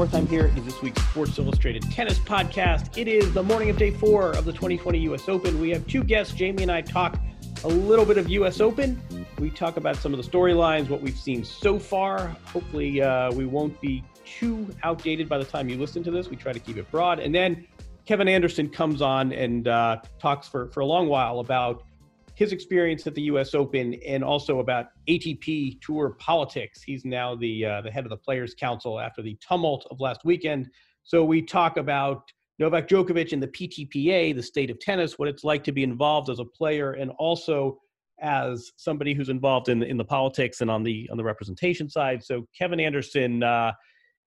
Wertheim here is this week's Sports Illustrated Tennis Podcast. It is the morning of day four of the 2020 US Open. We have two guests. Jamie and I talk a little bit of US Open. We talk about some of the storylines, what we've seen so far. Hopefully, uh, we won't be too outdated by the time you listen to this. We try to keep it broad. And then Kevin Anderson comes on and uh, talks for, for a long while about his experience at the U.S. Open and also about ATP Tour politics. He's now the uh, the head of the Players Council after the tumult of last weekend. So we talk about Novak Djokovic and the PTPA, the state of tennis, what it's like to be involved as a player, and also as somebody who's involved in in the politics and on the on the representation side. So Kevin Anderson. Uh,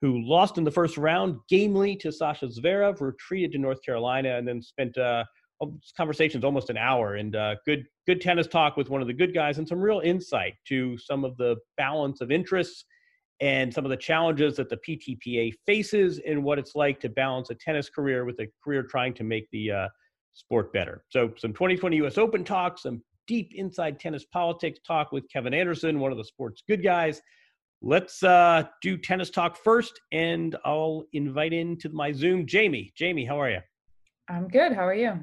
who lost in the first round gamely to Sasha Zverev, retreated to North Carolina, and then spent uh, conversations almost an hour and uh, good good tennis talk with one of the good guys and some real insight to some of the balance of interests and some of the challenges that the PTPA faces and what it's like to balance a tennis career with a career trying to make the uh, sport better. So some 2020 U.S. Open talk, some deep inside tennis politics talk with Kevin Anderson, one of the sport's good guys. Let's uh, do tennis talk first, and I'll invite into my Zoom Jamie. Jamie, how are you? I'm good. How are you?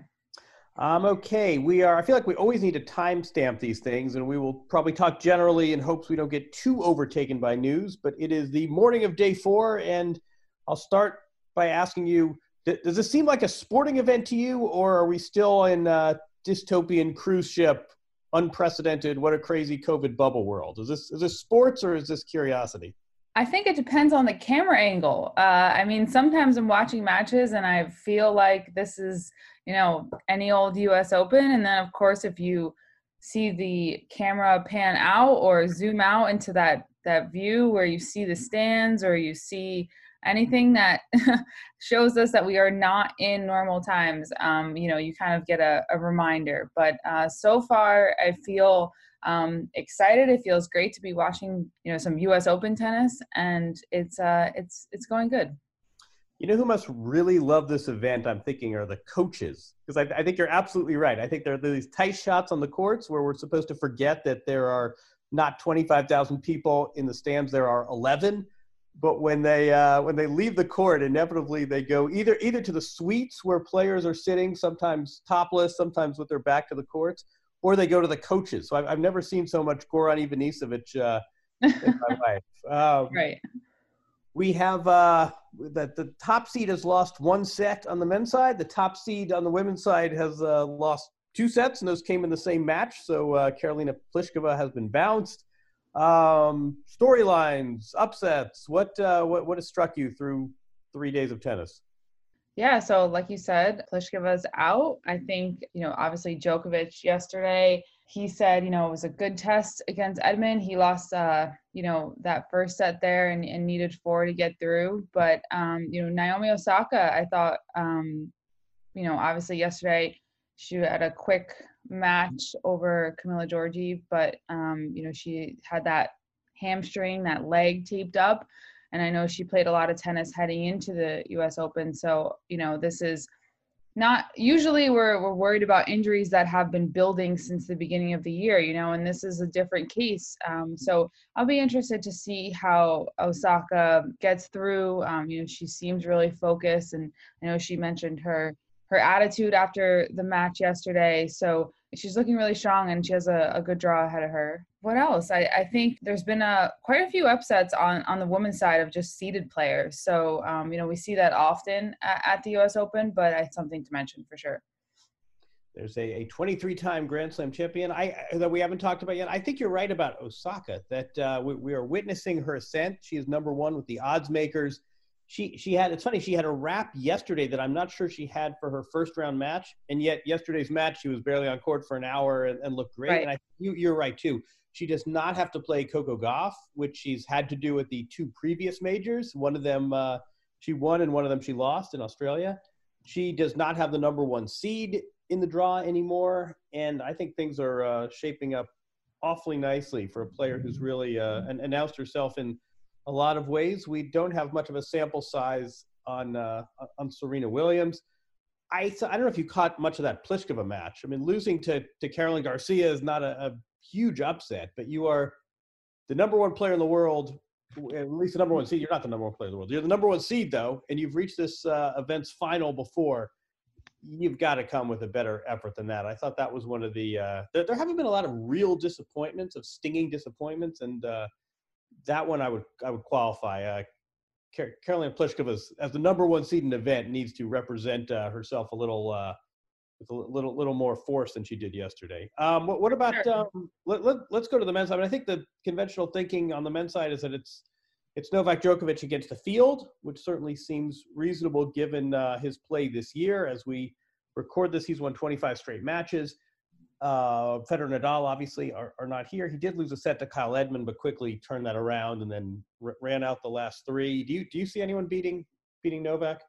I'm okay. We are. I feel like we always need to timestamp these things, and we will probably talk generally in hopes we don't get too overtaken by news. But it is the morning of day four, and I'll start by asking you: Does this seem like a sporting event to you, or are we still in a dystopian cruise ship unprecedented, what a crazy COVID bubble world. Is this is this sports or is this curiosity? I think it depends on the camera angle. Uh, I mean, sometimes I'm watching matches and I feel like this is, you know, any old U.S. Open, and then of course if you see the camera pan out or zoom out into that that view where you see the stands or you see anything that shows us that we are not in normal times um, you know you kind of get a, a reminder but uh, so far i feel um, excited. It feels great to be watching you know some us open tennis and it's uh, it's it's going good. You know who must really love this event i'm thinking are the coaches because I, I think you're absolutely right. I think there are these tight shots on the courts where we're supposed to forget that there are not 25000 people in the stands there are 11 but when they uh, when they leave the court, inevitably they go either either to the suites where players are sitting, sometimes topless, sometimes with their back to the courts, or they go to the coaches. So I've, I've never seen so much Goran Ivanisevic uh, in my life. Um, right. We have uh, that the top seed has lost one set on the men's side. The top seed on the women's side has uh, lost two sets, and those came in the same match. So uh, Karolina Pliskova has been bounced um, storylines, upsets. What uh, what what has struck you through three days of tennis? Yeah, so like you said, Pliskova's out. I think you know, obviously Djokovic yesterday he said, you know, it was a good test against Edmund. He lost, uh, you know, that first set there and, and needed four to get through. But, um, you know, Naomi Osaka, I thought, um, you know, obviously yesterday she had a quick match over Camila Giorgi, but, um, you know, she had that hamstring, that leg taped up. And I know she played a lot of tennis heading into the US Open. So, you know, this is – not usually we're we're worried about injuries that have been building since the beginning of the year you know and this is a different case. Um, so i'll be interested to see how osaka gets through. Um, you know she seems really focused and i know she mentioned her her attitude after the match yesterday. So she's looking really strong and she has a, a good draw ahead of her what else? I, I think there's been a quite a few upsets on on the women's side of just seeded players. So um, you know we see that often at, at, the U.S. Open, but it's something to mention for sure. There's a, a 23-time Grand Slam champion I that we haven't talked about yet. I think you're right about Osaka that uh, we, we are witnessing her ascent. She is number one with the odds makers. She she had it's funny she had a wrap yesterday that I'm not sure she had for her first round match, and yet yesterday's match she was barely on court for an hour and, and looked great. Right. And I you, you're right too she does not have to play Coco Gauff, which she's had to do at the two previous majors. One of them uh, she won, and one of them she lost in Australia. She does not have the number one seed in the draw anymore, and I think things are uh, shaping up awfully nicely for a player who's really uh, announced herself in a lot of ways. We don't have much of a sample size on uh, on Serena Williams. I, I don't know if you caught much of that Pliskova match. I mean, losing to, to Caroline Garcia is not a, a huge upset, but you are the number one player in the world, at least the number one seed. You're not the number one player in the world. You're the number one seed, though, and you've reached this uh, event's final before. You've got to come with a better effort than that. I thought that was one of the. Uh, there, there haven't been a lot of real disappointments, of stinging disappointments, and uh, that one I would I would qualify. Uh, Caroline Pliskova, as the number one seed in the event, needs to represent uh, herself a little uh, with a little little more force than she did yesterday. Um, what, what, about sure. um, let, let, us go to the men's side. I, mean, I think the conventional thinking on the men's side is that it's it's Novak Djokovic against the field, which certainly seems reasonable given uh, his play this year. As we record this, he's won 25 straight matches. Uh, Federer Nadal obviously are, are not here. He did lose a set to Kyle Edmund, but quickly turned that around and then r- ran out the last three. Do you do you see anyone beating beating Novak?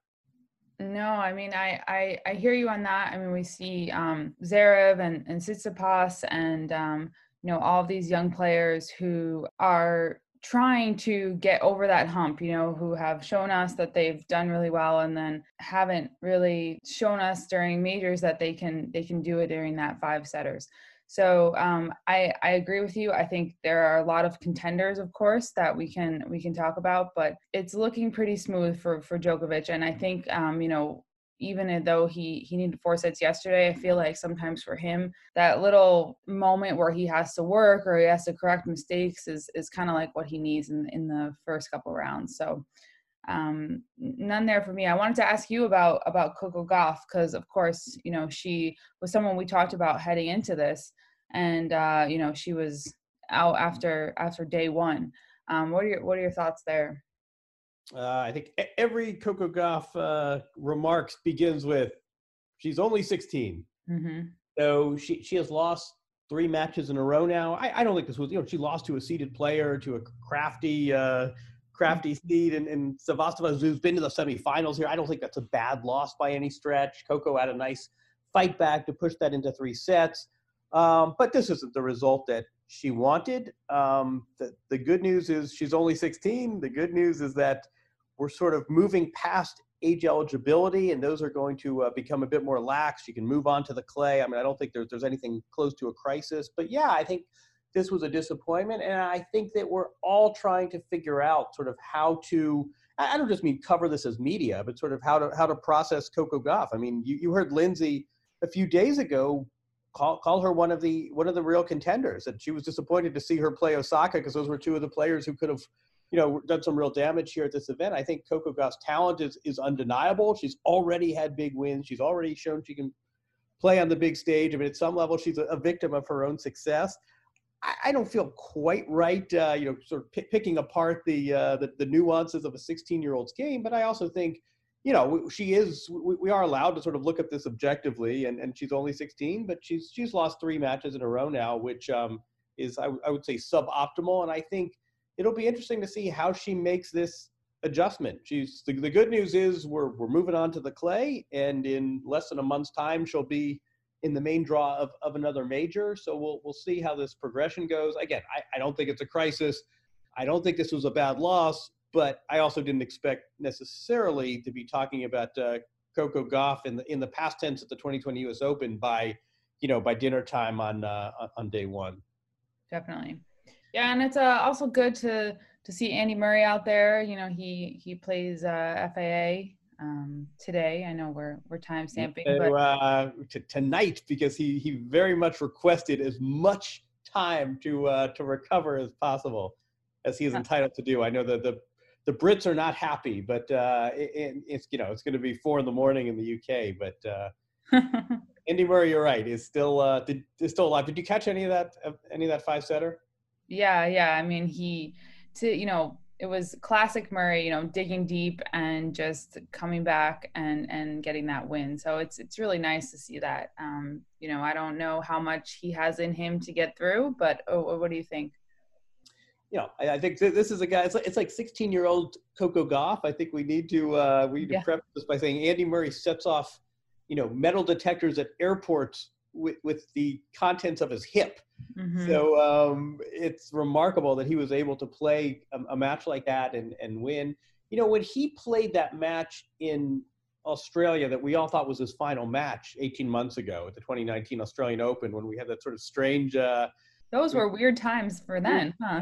No, I mean, I, I, I hear you on that. I mean, we see um, Zverev and, and Tsitsipas and, um, you know, all of these young players who are trying to get over that hump, you know, who have shown us that they've done really well and then haven't really shown us during majors that they can, they can do it during that five setters. So um, I, I agree with you. I think there are a lot of contenders, of course, that we can we can talk about, but it's looking pretty smooth for for Djokovic. And I think um, you know even though he he needed four sets yesterday, I feel like sometimes for him that little moment where he has to work or he has to correct mistakes is is kind of like what he needs in in the first couple rounds. So um, none there for me. I wanted to ask you about about Coco Gauff because, of course, you know she was someone we talked about heading into this, and uh, you know she was out after after day one. Um, what are your what are your thoughts there? Uh, I think every Coco Gauff uh, remarks begins with, "She's only 16." Mm-hmm. So she she has lost three matches in a row now. I, I don't think this was you know she lost to a seeded player to a crafty uh, crafty seed and, and who's been to the semifinals here. I don't think that's a bad loss by any stretch. Coco had a nice fight back to push that into three sets. Um, but this isn't the result that she wanted. Um, the, the good news is she's only 16. The good news is that we're sort of moving past age eligibility, and those are going to uh, become a bit more lax. She can move on to the clay. I mean, I don't think there's, there's anything close to a crisis. But yeah, I think this was a disappointment. And I think that we're all trying to figure out sort of how to, I don't just mean cover this as media, but sort of how to, how to process Coco Gauff. I mean, you, you heard Lindsay a few days ago call, call her one of the, one of the real contenders and she was disappointed to see her play Osaka because those were two of the players who could have, you know, done some real damage here at this event. I think Coco Gauff's talent is, is undeniable. She's already had big wins. She's already shown she can play on the big stage. I mean, at some level, she's a victim of her own success. I don't feel quite right, uh, you know, sort of p- picking apart the, uh, the, the nuances of a 16 year old's game. But I also think you know, she is. We, we are allowed to sort of look at this objectively, and, and she's only 16, but she's she's lost three matches in a row now, which um, is I, I would say suboptimal. And I think it'll be interesting to see how she makes this adjustment. She's the, the good news is we're we're moving on to the clay, and in less than a month's time, she'll be in the main draw of, of another major. So we'll we'll see how this progression goes. Again, I, I don't think it's a crisis. I don't think this was a bad loss but I also didn't expect necessarily to be talking about uh, Coco Gauff in the in the past tense at the 2020 U.S. Open by, you know, by dinner time on uh, on day one. Definitely, yeah, and it's uh, also good to to see Andy Murray out there. You know, he he plays uh, FAA um, today. I know we're we're time stamping, but uh, tonight because he he very much requested as much time to uh, to recover as possible as he is entitled to do. I know that the the Brits are not happy, but uh, it, it's you know it's going to be four in the morning in the UK. But uh, Andy Murray, you're right, is still uh, did, is still alive. Did you catch any of that any of that five setter? Yeah, yeah. I mean, he to you know it was classic Murray, you know, digging deep and just coming back and and getting that win. So it's it's really nice to see that. Um, you know, I don't know how much he has in him to get through, but oh, what do you think? you know, I, I think th- this is a guy. It's like it's like 16 year old Coco Gauff. I think we need to uh, we need to yeah. preface this by saying Andy Murray sets off, you know, metal detectors at airports with with the contents of his hip. Mm-hmm. So um, it's remarkable that he was able to play a, a match like that and and win. You know, when he played that match in Australia that we all thought was his final match 18 months ago at the 2019 Australian Open when we had that sort of strange. Uh, those were weird times for then, huh?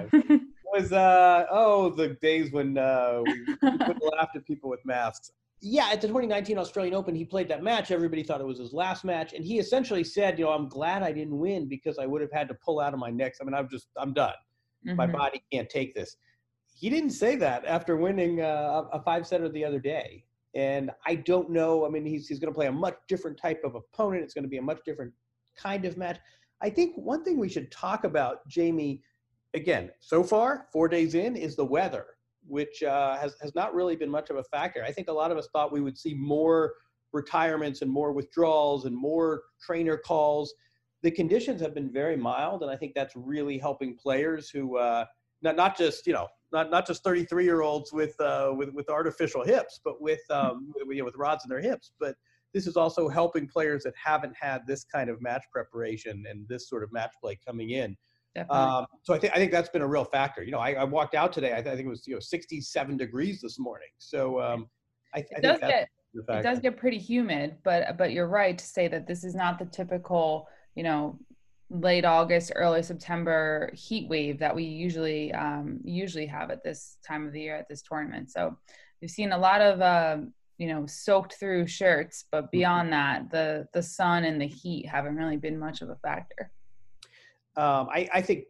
was uh oh the days when uh, we, we laughed at people with masks. Yeah, at the 2019 Australian Open, he played that match. Everybody thought it was his last match, and he essentially said, "You know, I'm glad I didn't win because I would have had to pull out of my next. I mean, I'm just, I'm done. Mm-hmm. My body can't take this." He didn't say that after winning uh, a five setter the other day, and I don't know. I mean, he's he's going to play a much different type of opponent. It's going to be a much different kind of match. I think one thing we should talk about, Jamie, again, so far, four days in, is the weather, which uh, has, has not really been much of a factor. I think a lot of us thought we would see more retirements and more withdrawals and more trainer calls. The conditions have been very mild, and I think that's really helping players who, uh, not, not just, you know, not, not just 33 year olds with, uh, with, with artificial hips, but with, um, with, you know, with rods in their hips, but this is also helping players that haven't had this kind of match preparation and this sort of match play coming in. Um, so I think I think that's been a real factor. You know, I, I walked out today. I, th- I, think it was you know 67 degrees this morning. So um, I, it I does get it does get pretty humid, but but you're right to say that this is not the typical you know late August, early September heat wave that we usually um, usually have at this time of the year at this tournament. So we've seen a lot of uh, you know soaked through shirts but mm-hmm. beyond that the the sun and the heat haven't really been much of a factor um, I, I think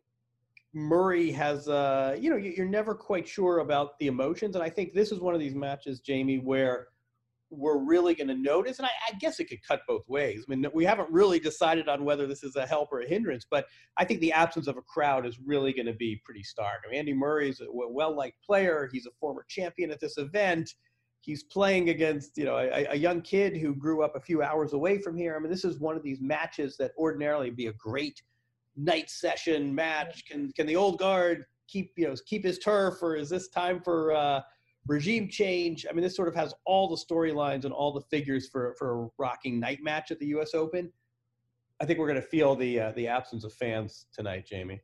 murray has uh, you know you're never quite sure about the emotions and i think this is one of these matches jamie where we're really going to notice and I, I, guess it could cut both ways. I mean we haven't really decided on whether this is a help or a hindrance but i think the absence of a crowd is really going to be pretty stark. I mean, andy murray's a well-liked player. He's a former champion at this event. He's playing against you know a, a, young kid who grew up a few hours away from here. I mean, this is one of these matches that ordinarily be a great night session match. Can can the old guard keep you know keep his turf, or is this time for uh, regime change? I mean, this sort of has all the storylines and all the figures for for a rocking night match at the U.S. Open. I think we're going to feel the uh, the absence of fans tonight, Jamie.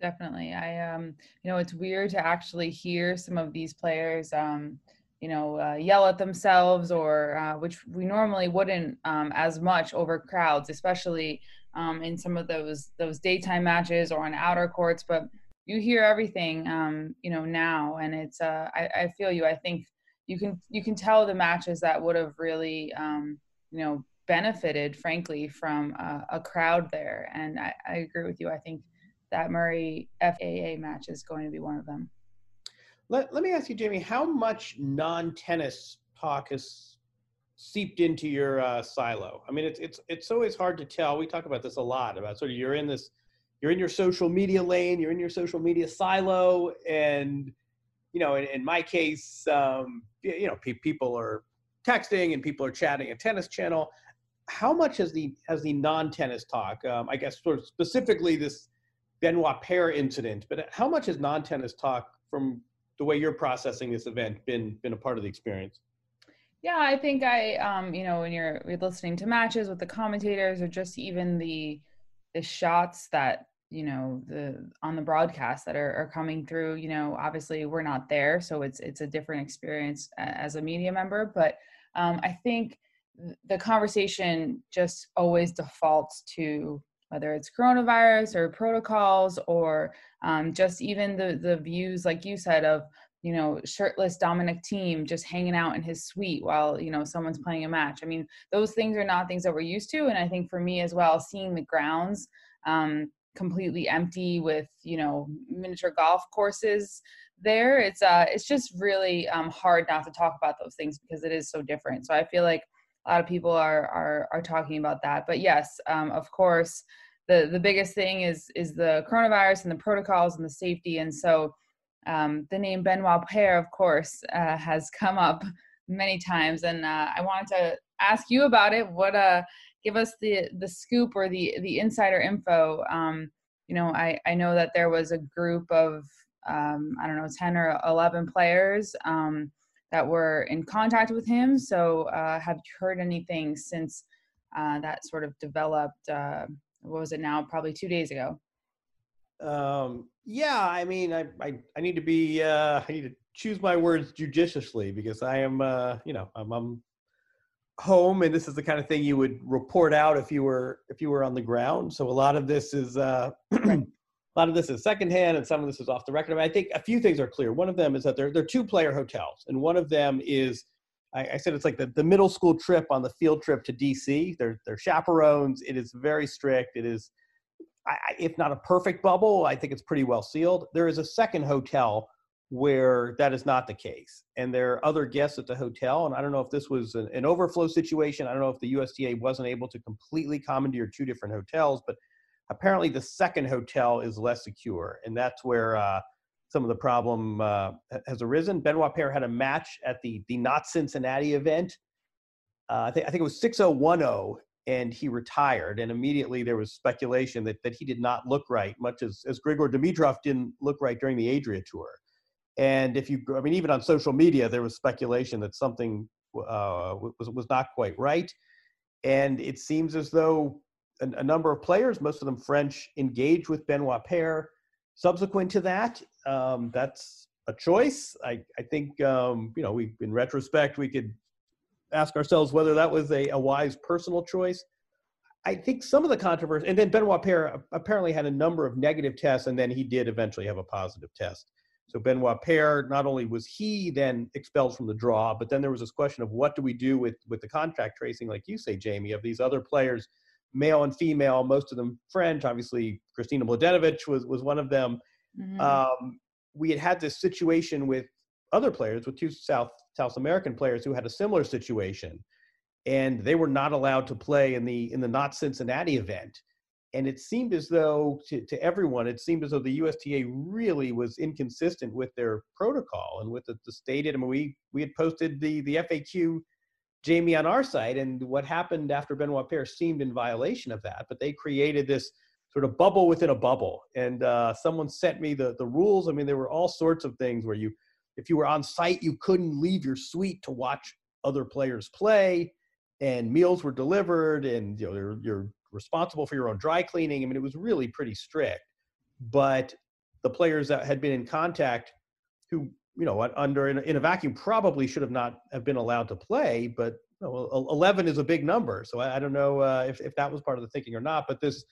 Definitely, I um, you know, it's weird to actually hear some of these players um you know, uh, yell at themselves, or uh, which we normally wouldn't um, as much over crowds, especially um, in some of those those daytime matches or on outer courts. But you hear everything, um, you know, now, and it's. Uh, I, I feel you. I think you can you can tell the matches that would have really, um, you know, benefited, frankly, from a crowd there. And I, I agree with you. I think that Murray FAA match is going to be one of them. Let, let me ask you, Jamie, how much non tennis talk has seeped into your uh, silo? I mean, it's, it's, it's always hard to tell. We talk about this a lot about sort of you're in this, you're in your social media lane, you're in your social media silo. And, you know, in, in my case, um, you know, pe- people are texting and people are chatting at Tennis Channel. How much has the has the non-tennis talk? Um, I guess sort of specifically this Benoit Paire incident, but how much has non-tennis talk from the way you're processing this event been been a part of the experience? Yeah, I think I, um, you know, when you're, you're listening to matches with the commentators or just even the the shots that you know the on the broadcast that are, are coming through you know obviously we're not there so it's it's a different experience as a media member but um, i think the conversation just always defaults to whether it's coronavirus or protocols or um, just even the the views like you said of you know shirtless Dominic Thiem just hanging out in his suite while you know someone's playing a match. I mean those things are not things that we're used to and i think for me as well seeing the grounds um, completely empty with you know miniature golf courses there it's uh it's just really um, hard not to talk about those things because it is so different. So i feel like a lot of people are are are talking about that. But yes um, of course the the biggest thing is is the coronavirus and the protocols and the safety. And so um, the name benoit paire of course uh, has come up many times and uh, i wanted to ask you about it what uh give us the the scoop or the the insider info. Um, you know, I I know that there was a group of um, I don't know ten or eleven players um, that were in contact with him. So uh, have you heard anything since uh, that sort of developed? Uh, what was it now? Probably two days ago. Um, yeah, I mean, I, I, I need to be, uh, I need to choose my words judiciously because I am, uh, you know, I'm, I'm home and this is the kind of thing you would report out if you were if you were on the ground. So a lot of this is uh, a lot of this is secondhand and some of this is off the record. I, mean, I think a few things are clear. One of them is that they're, they're two player hotels and one of them is I, I said it's like the, the middle school trip on the field trip to dc they're, they're chaperones. It is very strict. It is I, if not a perfect bubble i think it's pretty well sealed there is a second hotel where that is not the case. And there are other guests at the hotel. And I don't know if this was an, an, overflow situation. I don't know if the USTA wasn't able to completely commandeer two different hotels, but apparently the second hotel is less secure. And that's where uh, some of the problem uh, has arisen. Benoit Paire had a match at the, the Not Cincinnati event. Uh, I, think, I think it was 6010 and he retired. And immediately there was speculation that, that he did not look right, much as, as Grigor Dimitrov didn't look right during the Adria Tour. And if you, I mean, even on social media, there was speculation that something uh, was was not quite right. And it seems as though a, a, number of players, most of them French, engaged with Benoit Paire. Subsequent to that, um, that's a choice. I, I think, um, you know, we in retrospect, we could ask ourselves whether that was a, a wise personal choice. I think some of the controversy, and then Benoit Paire apparently had a number of negative tests, and then he did eventually have a positive test. So Benoit Paire, not only was he then expelled from the draw, but then there was this question of what do we do with with the contact tracing, like you say, Jamie, of these other players, male and female, most of them French. Obviously, Kristina Mladenovic was was one of them. Mm-hmm. Um, we had had this situation with other players, with two South South American players who had a similar situation, and they were not allowed to play in the in the not Cincinnati event. And it seemed as though to, to everyone it seemed as though the usta really was inconsistent with their protocol and with the, the stated i mean we we had posted the the faq jamie on our site and what happened after benoit paire seemed in violation of that. But they created this sort of bubble within a bubble. And uh, someone sent me the the rules. I mean there were all sorts of things where you if you were on site you couldn't leave your suite to watch other players play and meals were delivered and you know your, your responsible for your own dry cleaning. I mean, it was really pretty strict. But the players that had been in contact, who you know under in a, in a vacuum probably should have not have been allowed to play, but you know, 11 is a big number. So I, I don't know uh, if if that was part of the thinking or not. But this.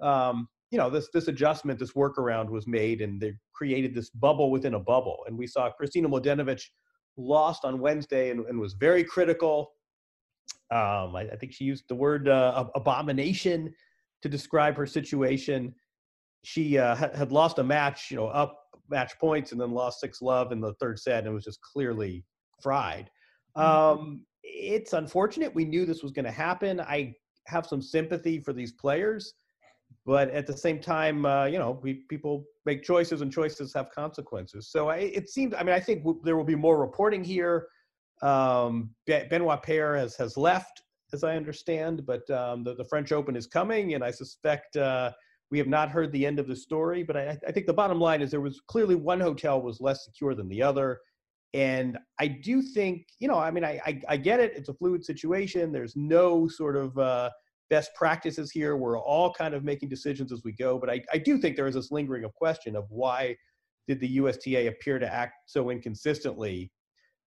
Um, you know this this adjustment this workaround was made and they created this bubble within a bubble and we saw Kristina mladenovic lost on wednesday and, and was very critical um, I, I, think she used the word uh, abomination to describe her situation. She uh, had lost a match, you know, up match points, and then lost six love in the third set, and was just clearly fried. Mm-hmm. Um, it's unfortunate. We knew this was going to happen. I have some sympathy for these players, but at the same time, uh, you know, we, people make choices, and choices have consequences. So I, it seems. I mean, I think w- there will be more reporting here Um, Benoit Paire has has left, as I understand, but um, the, the French Open is coming, and I suspect uh, we have not heard the end of the story. But I, I think the bottom line is there was clearly one hotel was less secure than the other. And I do think, you know, I mean, I, I, I get it. It's a fluid situation. There's no sort of uh, best practices here. We're all kind of making decisions as we go. But I, I do think there is this lingering of question of why did the USTA appear to act so inconsistently?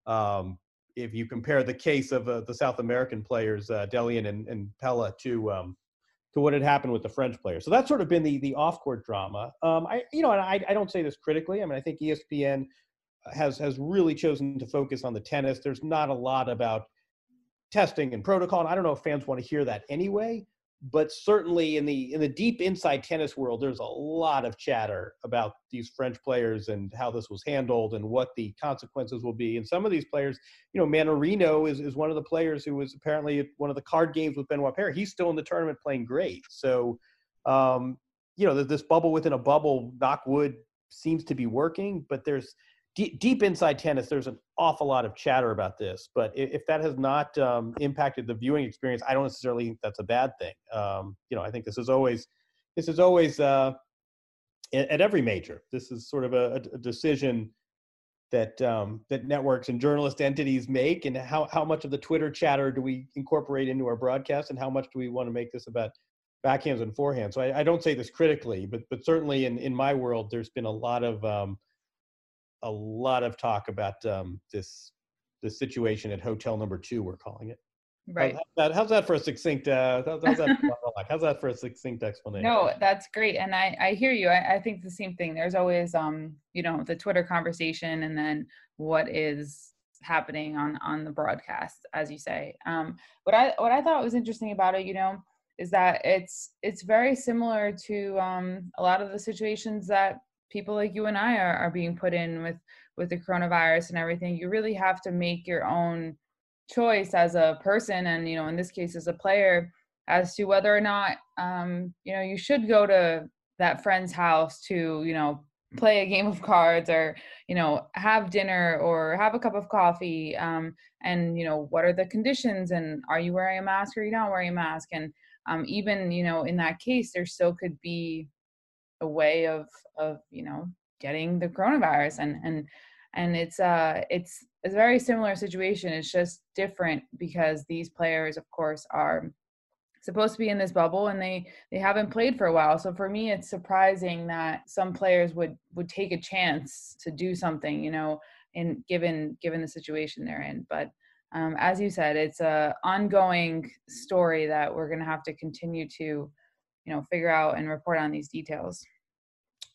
Um, if you compare the case of uh, the South American players, uh, Dellien and, and Pella, to um, to what had happened with the French players. So that's sort of been the the off court drama. Um, I you know, and I, I don't say this critically. I mean, I think ESPN has has really chosen to focus on the tennis. There's not a lot about testing and protocol, and I don't know if fans want to hear that anyway but certainly in the in the deep inside tennis world there's a lot of chatter about these french players and how this was handled and what the consequences will be. And some of these players you know mannarino is, is one of the players who was apparently at one of the card games with benoit paire. He's still in the tournament playing great. So um, you know this bubble within a bubble knock wood seems to be working but there's deep, inside tennis, there's an awful lot of chatter about this. But if, that has not um, impacted the viewing experience, I don't necessarily think that's a bad thing. Um, you know, I think this is always this is always uh, at every major. This is sort of a, a decision that um, that networks and journalist entities make, and how how much of the Twitter chatter do we incorporate into our broadcast, and how much do we want to make this about backhands and forehands? So I, I don't say this critically, but but certainly in in my world, there's been a lot of um, a lot of talk about um, this this situation at hotel number two. We're calling it. Right. How's that, how's that for a succinct? Uh, how's, that, how's that for a succinct explanation? No, that's great, and I I hear you. I, I think the same thing. There's always um you know the Twitter conversation, and then what is happening on on the broadcast, as you say. Um, what I what I thought was interesting about it, you know, is that it's it's very similar to um a lot of the situations that people like you and I are, are being put in with with the coronavirus and everything. You really have to make your own choice as a person, and you know, in this case, as a player, as to whether or not um, you know you should go to that friend's house to you know play a game of cards or you know have dinner or have a cup of coffee um, and you know what are the conditions and are you wearing a mask or are you not wearing a mask and um, even you know in that case there still could be a way of of you know getting the coronavirus and and and it's uh it's a very similar situation it's just different because these players of course are supposed to be in this bubble and they they haven't played for a while so for me it's surprising that some players would would take a chance to do something you know in given given the situation they're in but um, as you said it's a ongoing story that we're going to have to continue to you know figure out and report on these details.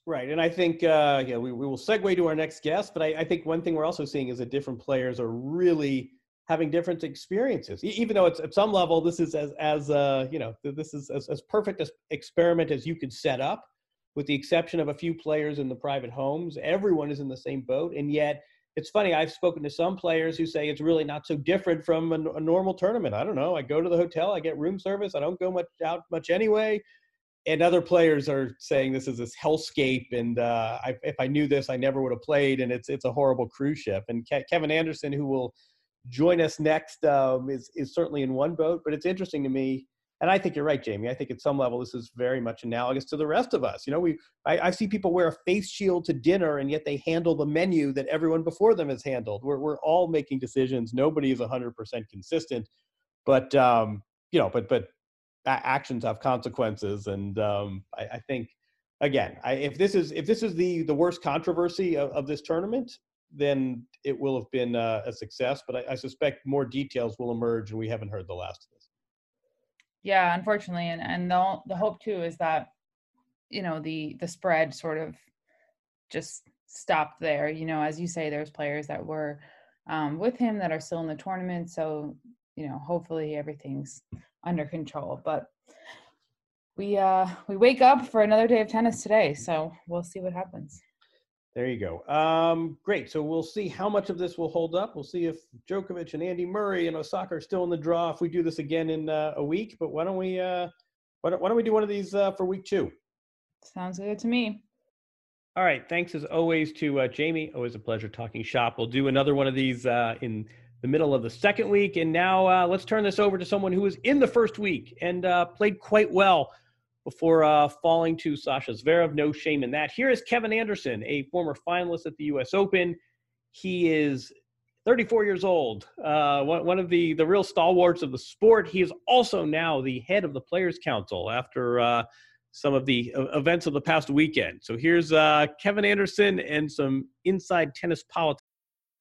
Right and i think uh, yeah we, we will segue to our next guest but I, I think one thing we're also seeing is that different players are really having different experiences. Even though it's at some level this is as as uh, you know this is as, as perfect as experiment as you could set up with the exception of a few players in the private homes. Everyone is in the same boat and yet it's funny i've spoken to some players who say it's really not so different from a, a normal tournament i don't know i go to the hotel i get room service i don't go much out much anyway and other players are saying this is this hellscape, and uh, I, if I knew this, I never would have played, and it's it's a horrible cruise ship. And Ke- Kevin Anderson, who will join us next, um, is is certainly in one boat. But it's interesting to me, and I think you're right, Jamie. I think at some level this is very much analogous to the rest of us. You know, we I, I see people wear a face shield to dinner, and yet they handle the menu that everyone before them has handled. We're we're all making decisions. Nobody is 100% consistent, but um, you know, but but actions have consequences, and um, I, I, think again, I, if this is if this is the the worst controversy of, of this tournament, then it will have been uh, a success. But I, I, suspect more details will emerge, and we haven't heard the last of this. Yeah, unfortunately, and and the the hope too is that you know the the spread sort of just stopped there. You know, as you say, there's players that were um, with him that are still in the tournament, so you know, hopefully everything's under control. But we uh we wake up for another day of tennis today, so we'll see what happens. There you go. Um, great. So we'll see how much of this will hold up. We'll see if Djokovic and Andy Murray and Osaka are still in the draw if we do this again in uh, a week. But why don't we uh, why don't, why don't we do one of these uh, for week two? Sounds good to me. All right. Thanks as always to uh, Jamie. Always a pleasure talking shop. We'll do another one of these uh, in the middle of the second week. And now uh, let's turn this over to someone who was in the first week and uh, played quite well before uh, falling to Sasha Zverev. No shame in that. Here is Kevin Anderson, a former finalist at the U.S. Open. He is 34 years old, uh, one, one, of the, the real stalwarts of the sport. He is also now the head of the Players Council after uh, some of the uh, events of the past weekend. So here's uh, Kevin Anderson and some inside tennis politics.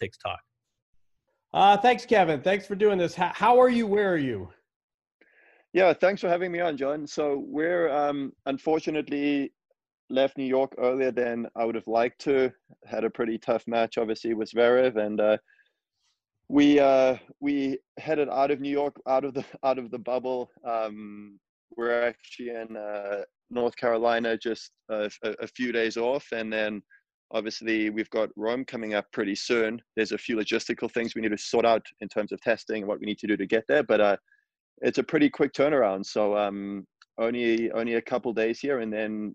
Talk. Uh, thanks, Kevin. Thanks for doing this. How, how, are you? Where are you? Yeah, thanks for having me on, Jon. So we're um, unfortunately left New York earlier than I would have liked to. Had a pretty tough match, obviously, with Zverev, and uh, we uh, we headed out of New York, out of the out of the bubble. Um, we're actually in uh, North Carolina, just a, a few days off, and then Obviously, we've got Rome coming up pretty soon. There's a few logistical things we need to sort out in terms of testing and what we need to do to get there, but uh, it's a pretty quick turnaround. So um, only only a couple days here, and then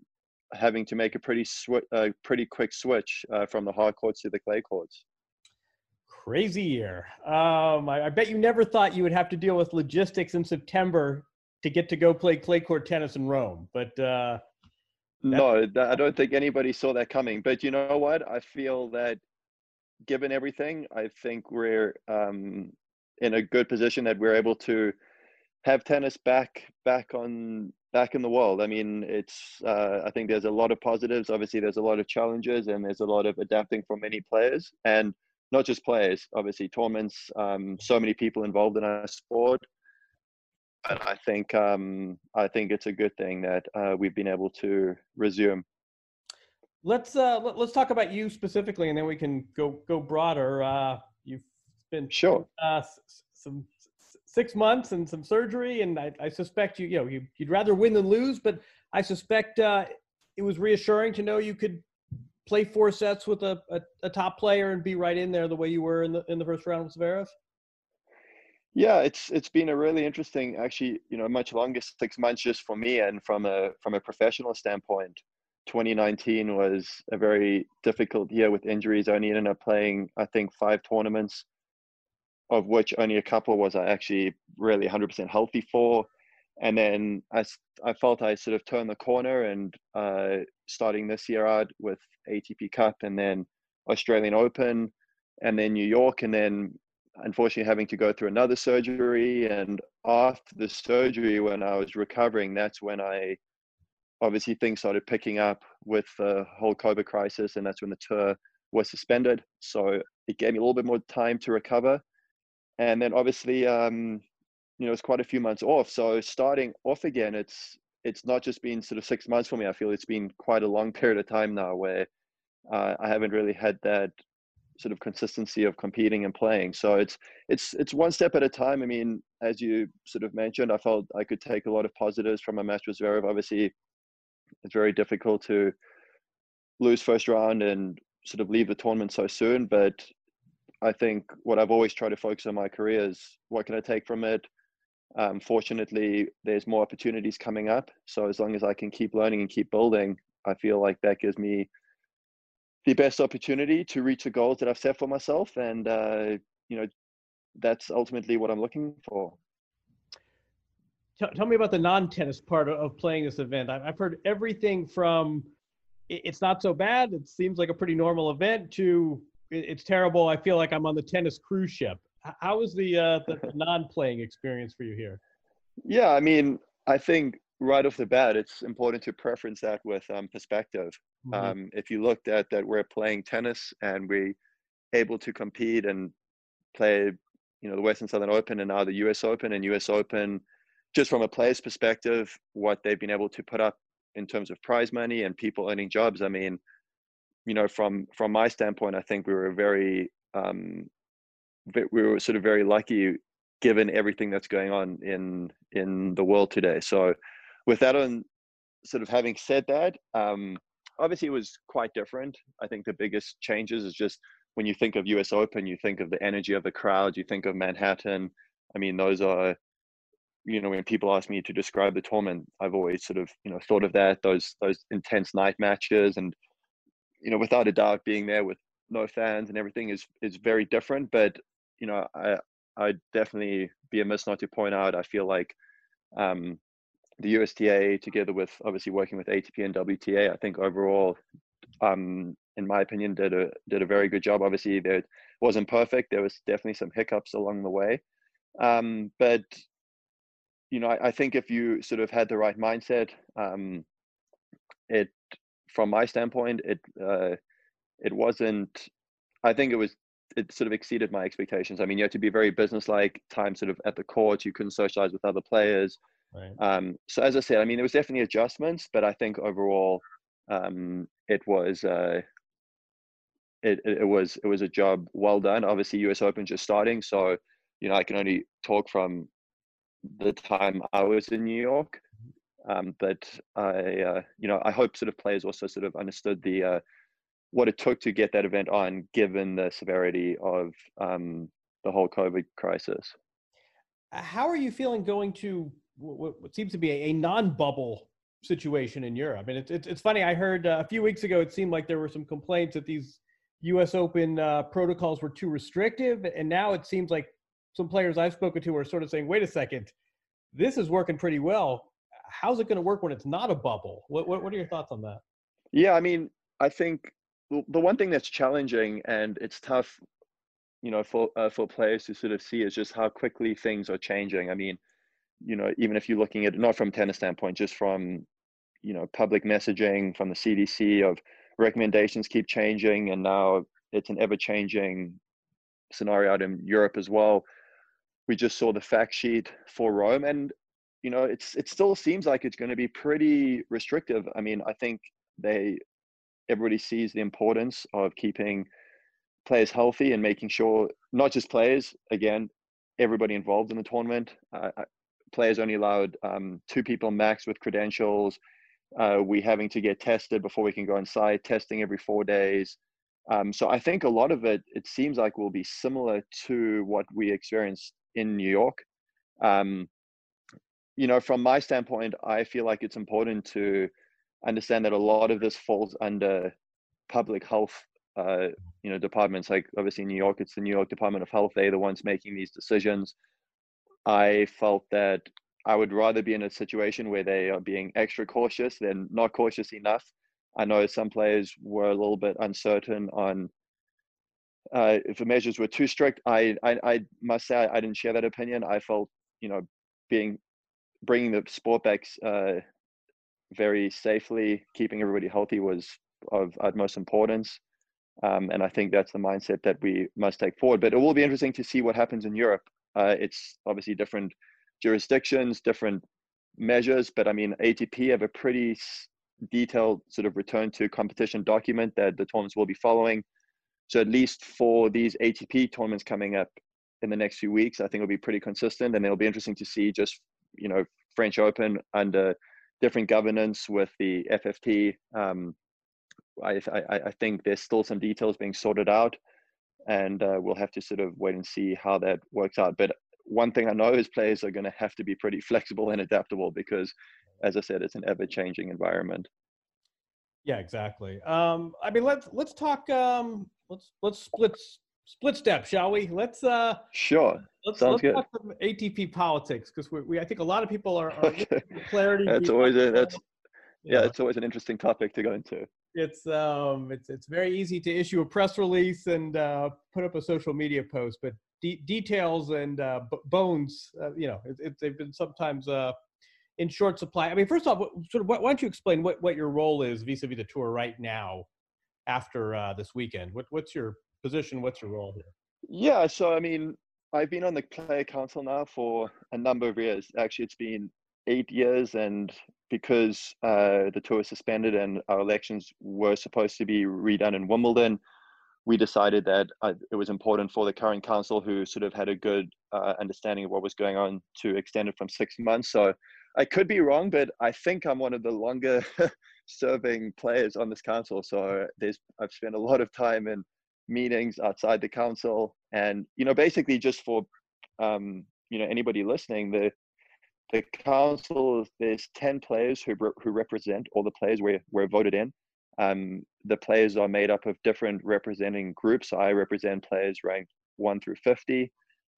having to make a pretty sw- pretty quick switch uh, from the hard courts to the clay courts. Crazy year. Um, I, I, bet you never thought you would have to deal with logistics in September to get to go play clay court tennis in Rome, but uh, no, I don't think anybody saw that coming. But you know what? I feel that given everything, I think we're um, in a good position that we're able to have tennis back back on back in the world. I mean, it's uh, I think there's a lot of positives. Obviously, there's a lot of challenges, and there's a lot of adapting for many players, and not just players. Obviously, tournaments. Um, so many people involved in our sport and I think um, I think it's a good thing that uh, we've been able to resume. Let's uh, let, us talk about you specifically, and then we can go go broader. Uh, you've been sure uh, some six months and some surgery, and I, I suspect you you know you, would rather win than lose, but I suspect uh, it was reassuring to know you could play four sets with a, a, a, top player and be right in there the way you were in the in the first round with Zverev. Yeah, it's it's been a really interesting, actually, you know, much longer six months just for me, and from a from a professional standpoint. 2019 was a very difficult year with injuries. Only ended up playing, I think, five tournaments, of which only a couple was I actually really 100% healthy for. And then I, I felt I sort of turned the corner and uh, starting this year out with ATP Cup and then Australian Open and then New York and then unfortunately having to go through another surgery. And after the surgery, when I was recovering, that's when I obviously things started picking up with the whole COVID crisis, and that's when the tour was suspended. So it gave me a little bit more time to recover. And then obviously, um, you know, it's quite a few months off. So starting off again, it's it's not just been sort of six months for me. I feel it's been quite a long period of time now where uh, I haven't really had that sort of consistency of competing and playing. So it's it's it's one step at a time. I mean, as you sort of mentioned, I felt I could take a lot of positives from a match with Zverev. Obviously, it's very difficult to lose first round and sort of leave the tournament so soon. But I think what I've always tried to focus on my career is what can I take from it. Um, fortunately, there's more opportunities coming up. So as long as I can keep learning and keep building, I feel like that gives me the best opportunity to reach the goals that I've set for myself, and uh, you know, that's ultimately what I'm looking for. Tell, tell me about the non-tennis part of playing this event. I've heard everything from it's not so bad, it seems like a pretty normal event, to it's terrible. I feel like I'm on the tennis cruise ship. How was the, uh, the non-playing experience for you here? Yeah, I mean, I think right off the bat, it's important to preference that with um, perspective. Mm-hmm. Um, if you looked at that, we're playing tennis and we're able to compete and play, you know, the Western Southern Open and now the U.S. Open and U.S. Open. Just from a player's perspective, what they've been able to put up in terms of prize money and people earning jobs. I mean, you know, from from my standpoint, I think we were very um, we were sort of very lucky given everything that's going on in in the world today. So with that on sort of having said that, um, obviously it was quite different. I think the biggest changes is just when you think of US Open, you think of the energy of the crowd, you think of Manhattan. I mean, those are you know when people ask me to describe the tournament i've always sort of you know thought of that those those intense night matches and you know without a doubt being there with no fans and everything is is very different but you know i I'd definitely be amiss not to point out i feel like um the usta together with obviously working with atp and wta i think overall um in my opinion did a did a very good job obviously there wasn't perfect there was definitely some hiccups along the way um but you know, I, I, think if you sort of had the right mindset, um, it, from my standpoint, it uh, it wasn't. I think it was. It sort of exceeded my expectations. I mean, you had to be very businesslike. Time sort of at the court, you couldn't socialize with other players. Right. Um, so as I said, I mean, there was definitely adjustments, but I think overall, um, it was. Uh, it, it was it was a job well done. Obviously, U.S. Open just starting, so you know I can only talk from the time I was in New York. Um, but I, uh, you know, I hope sort of players also sort of understood the uh, what it took to get that event on, given the severity of um, the whole COVID crisis. How are you feeling going to what, seems to be a, non-bubble situation in Europe? Mean, it's it's, it's funny. I heard uh, a few weeks ago it seemed like there were some complaints that these U.S. Open uh, protocols were too restrictive, and now it seems like some players I've spoken to are sort of saying, wait a second, this is working pretty well. How's it going to work when it's not a bubble? What, what, what are your thoughts on that? Yeah, I mean, I think the one thing that's challenging and it's tough, you know, for uh, for players to sort of see is just how quickly things are changing. I mean, you know, even if you're looking at not from tennis standpoint, just from you know public messaging from the CDC of recommendations keep changing, and now it's an ever changing scenario out in Europe as well we just saw the fact sheet for Rome, and you know, it's it still seems like it's going to be pretty restrictive. I mean, I think they everybody sees the importance of keeping players healthy and making sure not just players again everybody involved in the tournament uh players only allowed um, two people max with credentials uh, we having to get tested before we can go inside testing every four days um, so i think a lot of it it seems like will be similar to what we experienced in New York. Um, you know, from my standpoint, I feel like it's important to understand that a lot of this falls under public health, uh, you know, departments. Like obviously in New York, it's the New York Department of Health. They're the ones making these decisions. I felt that I would rather be in a situation where they are being extra cautious than not cautious enough. I know some players were a little bit uncertain on uh, if the measures were too strict, I, I, I must say I, didn't share that opinion. I felt, you know, being bringing the sport back uh, very safely, keeping everybody healthy was of utmost importance. Um, and I think that's the mindset that we must take forward. But it will be interesting to see what happens in Europe. Uh, it's obviously different jurisdictions, different measures, but I mean, ATP have a pretty detailed sort of return to competition document that the tournaments will be following. So at least for these ATP tournaments coming up in the next few weeks, I think it'll be pretty consistent, and it'll be interesting to see just you know French Open under different governance with the FFT. Um, I, I, I think there's still some details being sorted out, and uh, we'll have to sort of wait and see how that works out. But one thing I know is players are going to have to be pretty flexible and adaptable because, as I said, it's an ever-changing environment. Yeah, exactly. Um, I mean, let's let's talk um, let's let's split split step, shall we? Let's uh sure. Let's, Sounds let's good. talk some ATP politics because we, we I think a lot of people are, are okay. clarity. that's always a, that's yeah, yeah, it's always an interesting topic to go into. It's um it's it's very easy to issue a press release and uh, put up a social media post, but de- details and uh, b- bones, uh, you know, it, it, they've been sometimes uh, in short supply. I mean, first off, sort of, why don't you explain what, what your role is vis-a-vis the tour right now after uh, this weekend? What, what's your position? What's your role here? Yeah, so I mean, I've been on the player council now for a number of years. Actually, it's been eight years, and because uh, the tour was suspended and our elections were supposed to be redone in Wimbledon, we decided that uh, it was important for the current council, who sort of had a good uh, understanding of what was going on, to extend it from six months. So I could be wrong, but I think I'm one of the longer serving players on this council. So there's I've spent a lot of time in meetings outside the council, and you know, basically just for um, you know anybody listening, the the council there's 10 players who who represent all the players we're, we're voted in. Um, the players are made up of different representing groups. I represent players ranked 1 through 50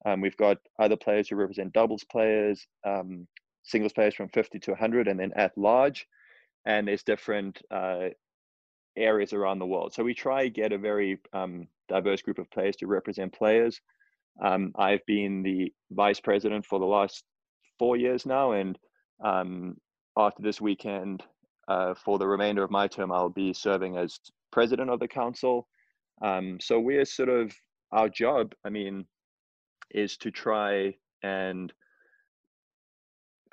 um, we've got other players who represent doubles players um, singles players from 50 to 100 and then at large. And there's different uh, areas around the world. So we try get a very um, diverse group of players to represent players. Um, I've been the vice president for the last four years now, and um, after this weekend, uh, for the remainder of my term, I'll be serving as president of the council. Um, so we're sort of our job. I mean, is to try and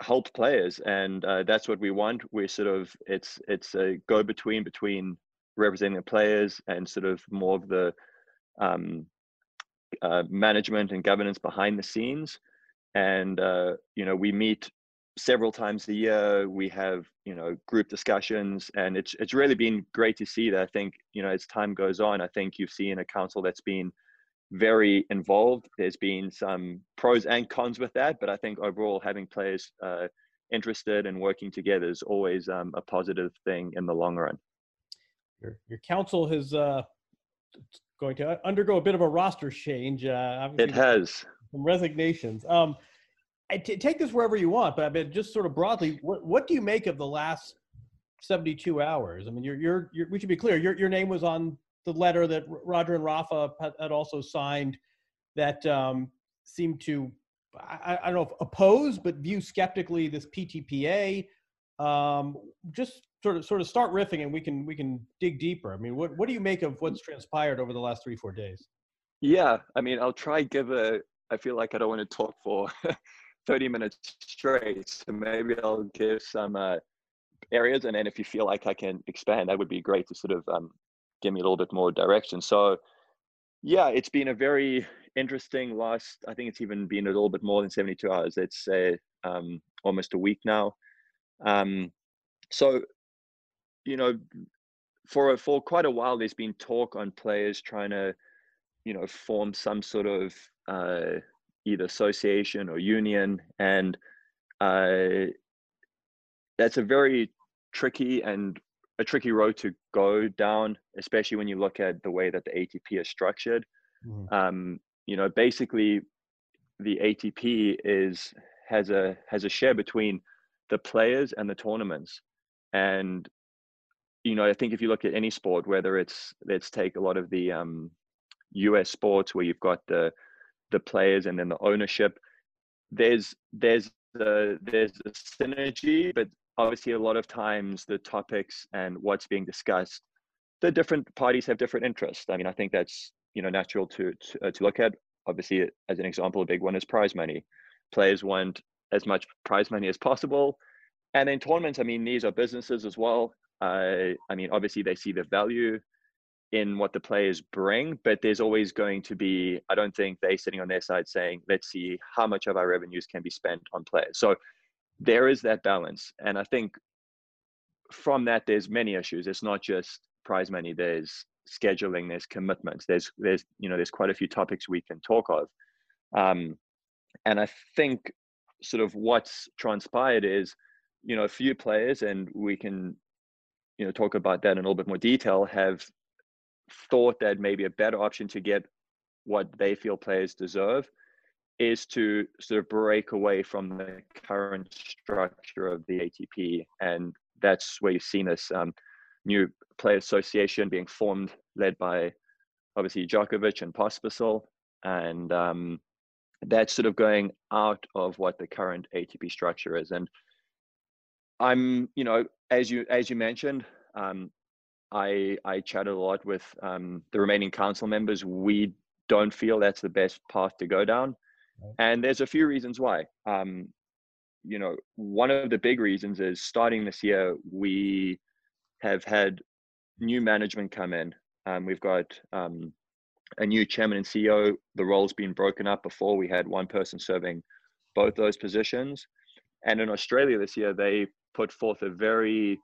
help players, and uh, that's what we want. We're sort of it's it's a go between between representing the players and sort of more of the um, uh, management and governance behind the scenes and uh, you know we meet several times a year we have you know group discussions and it's it's really been great to see that i think you know as time goes on i think you've seen a council that's been very involved there's been some pros and cons with that but i think overall having players uh, interested and working together is always um, a positive thing in the long run. Your, your council has uh, going to undergo a bit of a roster change uh, it has resignations. Um, take this wherever you want, but I mean, just sort of broadly, what, what do you make of the last 72 hours? I mean, you're, you're, you're, we should be clear. Your, your name was on the letter that Roger and Rafa had also signed that um, seemed to, I, I, don't know if oppose, but view skeptically this PTPA. Um, just sort of, sort of start riffing and we can, we can dig deeper. I mean, what, what do you make of what's transpired over the last three, four days? Yeah, I mean, I'll try give a, I feel like I don't want to talk for 30 minutes straight. So maybe I'll give some uh, areas, and then if you feel like I can expand, that would be great to sort of um, give me a little bit more direction. So, yeah, it's been a very interesting last. I think it's even been a little bit more than 72 hours. It's uh, um, almost a week now. Um, so, you know, for for quite a while, there's been talk on players trying to, you know, form some sort of uh, either association or union, and uh, that's a very tricky and a tricky road to go down, especially when you look at the way that the ATP is structured. Mm. Um, you know, basically, the ATP is has a has a share between the players and the tournaments, and you know, I think if you look at any sport, whether it's let's take a lot of the um, U.S. sports where you've got the the players and then the ownership there's there's the there's a synergy but obviously a lot of times the topics and what's being discussed the different parties have different interests. I mean i think that's you know natural to to, uh, to look at. Obviously as an example a big one is prize money. Players want as much prize money as possible. And in tournaments i mean these are businesses as well. Uh, i mean obviously they see the value in what the players bring, but there's always going to be, I don't think they sitting on their side saying, let's see how much of our revenues can be spent on players. So there is that balance. And I think from that, there's many issues. It's not just prize money, there's scheduling, there's commitments, there's, there's, you know, there's quite a few topics we can talk of. Um, and I think sort of what's transpired is, you know, a few players, and we can, you know, talk about that in a little bit more detail, have thought that maybe a better option to get what they feel players deserve is to sort of break away from the current structure of the ATP. And that's where you've seen this um, new player association being formed, led by obviously Djokovic and Pospisil. And um, that's sort of going out of what the current ATP structure is. And I'm, you know, as you as you mentioned, um, I I chatted a lot with um, the remaining council members. We don't feel that's the best path to go down, and there's a few reasons why. Um, you know, one of the big reasons is starting this year we have had new management come in. Um, we've got um, a new chairman and CEO. The role's been broken up before. We had one person serving both those positions. And in Australia this year, they put forth a very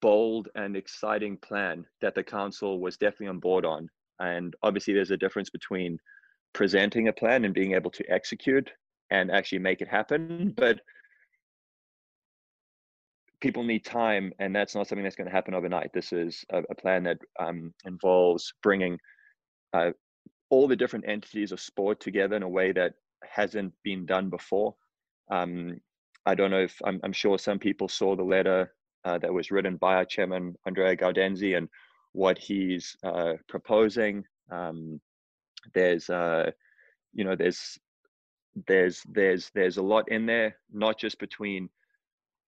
bold and exciting plan that the council was definitely on board on. And obviously, there's a difference between presenting a plan and being able to execute and actually make it happen. But people need time, and that's not something that's going to happen overnight. This is a, a plan that um, involves bringing uh, all the different entities of sport together in a way that hasn't been done before. Um, I don't know if I'm, I'm, sure some people saw the letter uh, that was written by our chairman Andrea Gaudenzi and what he's uh, proposing. Um, there's, uh, you know, there's there's there's there's a lot in there, not just between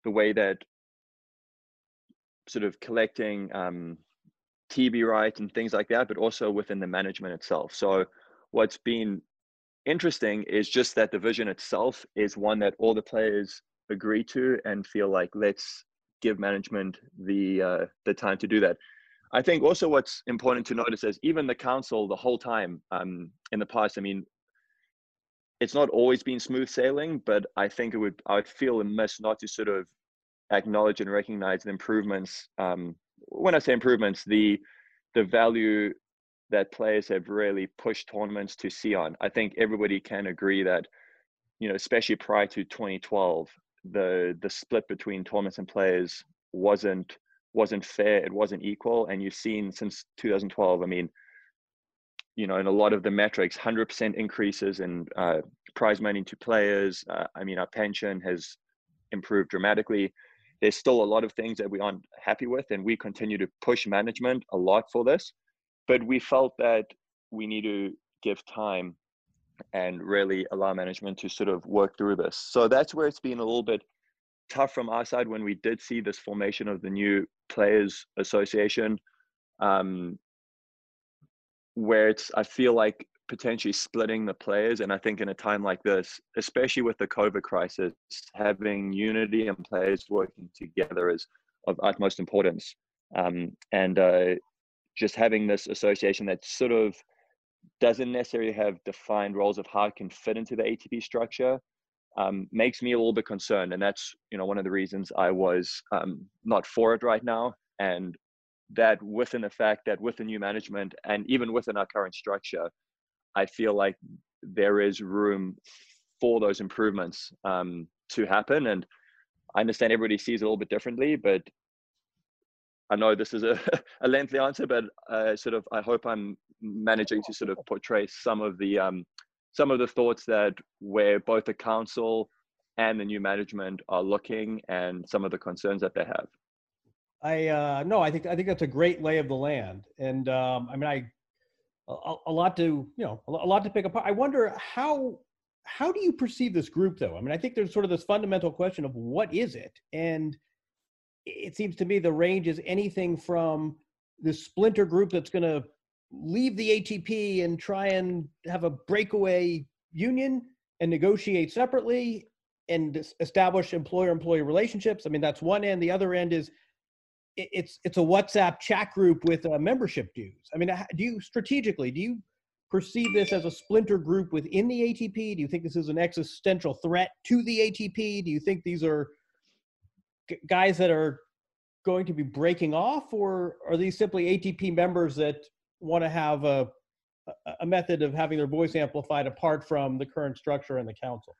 the way that sort of collecting um, TV rights and things like that, but also within the management itself. So what's been interesting is just that the vision itself is one that all the players agree to and feel like let's give management the uh, the time to do that. I think also what's important to notice is even the council the whole time um, in the past. I mean, it's not always been smooth sailing, but I think it would I would feel amiss not to sort of acknowledge and recognize the improvements. Um, when I say improvements, the the value that players have really pushed tournaments to see on. I think everybody can agree that, you know, especially prior to 2012, the the split between tournaments and players wasn't wasn't fair. It wasn't equal, and you've seen since 2012. I mean, you know, in a lot of the metrics, 100% increases in uh, prize money to players. Uh, I mean, our pension has improved dramatically. There's still a lot of things that we aren't happy with, and we continue to push management a lot for this but we felt that we need to give time and really allow management to sort of work through this. So that's where it's been a little bit tough from our side when we did see this formation of the new Players Association, um, where it's I feel like potentially splitting the players. And I think in a time like this, especially with the COVID crisis, having unity and players working together is of utmost importance. Um, and uh, just having this association that sort of doesn't necessarily have defined roles of how it can fit into the ATP structure um, makes me a little bit concerned, and that's you know one of the reasons I was um, not for it right now, and that within the fact that with the new management and even within our current structure, I feel like there is room for those improvements um, to happen, and I understand everybody sees it a little bit differently, but I know this is a, a lengthy answer, but uh, sort of I hope I'm managing to sort of portray some of the um, some of the thoughts that where both the council and the new management are looking, and some of the concerns that they have. I uh, no, I think I think that's a great lay of the land, and um, I mean I a, a lot to you know a lot to pick apart. I wonder how how do you perceive this group though? I mean I think there's sort of this fundamental question of what is it and it seems to me the range is anything from the splinter group that's going to leave the ATP and try and have a breakaway union and negotiate separately and establish employer-employee relationships. I mean, that's one end. The other end is it's it's a WhatsApp chat group with uh, membership dues. I mean, do you strategically do you perceive this as a splinter group within the ATP? Do you think this is an existential threat to the ATP? Do you think these are guys that are going to be breaking off, or are these simply ATP members that want to have a a method of having their voice amplified apart from the current structure and the council?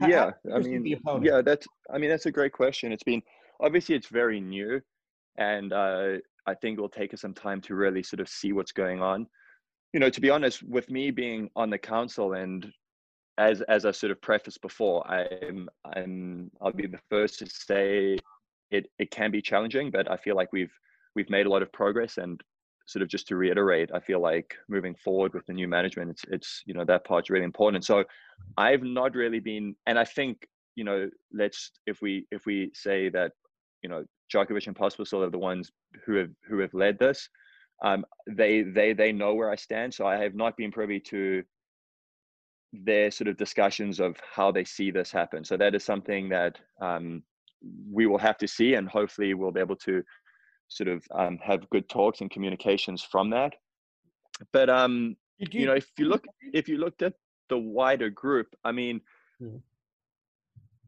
How, yeah, how I mean, yeah, that's I mean that's a great question. It's been obviously it's very new, and uh, I think it will take us some time to really sort of see what's going on. You know, to be honest, with me being on the council and as as I sort of prefaced before, I'm I'm I'll be the first to say it it can be challenging, but I feel like we've we've made a lot of progress and sort of just to reiterate, I feel like moving forward with the new management, it's it's you know that part's really important. So I've not really been, and I think you know let's if we if we say that you know Djokovic and Pospisil are the ones who have who have led this, um, they they they know where I stand. So I have not been privy to their sort of discussions of how they see this happen. So that is something that um, we will have to see, and hopefully we'll be able to sort of um, have good talks and communications from that. but um, you, you know, if you look if you looked at the wider group, I mean. Hmm.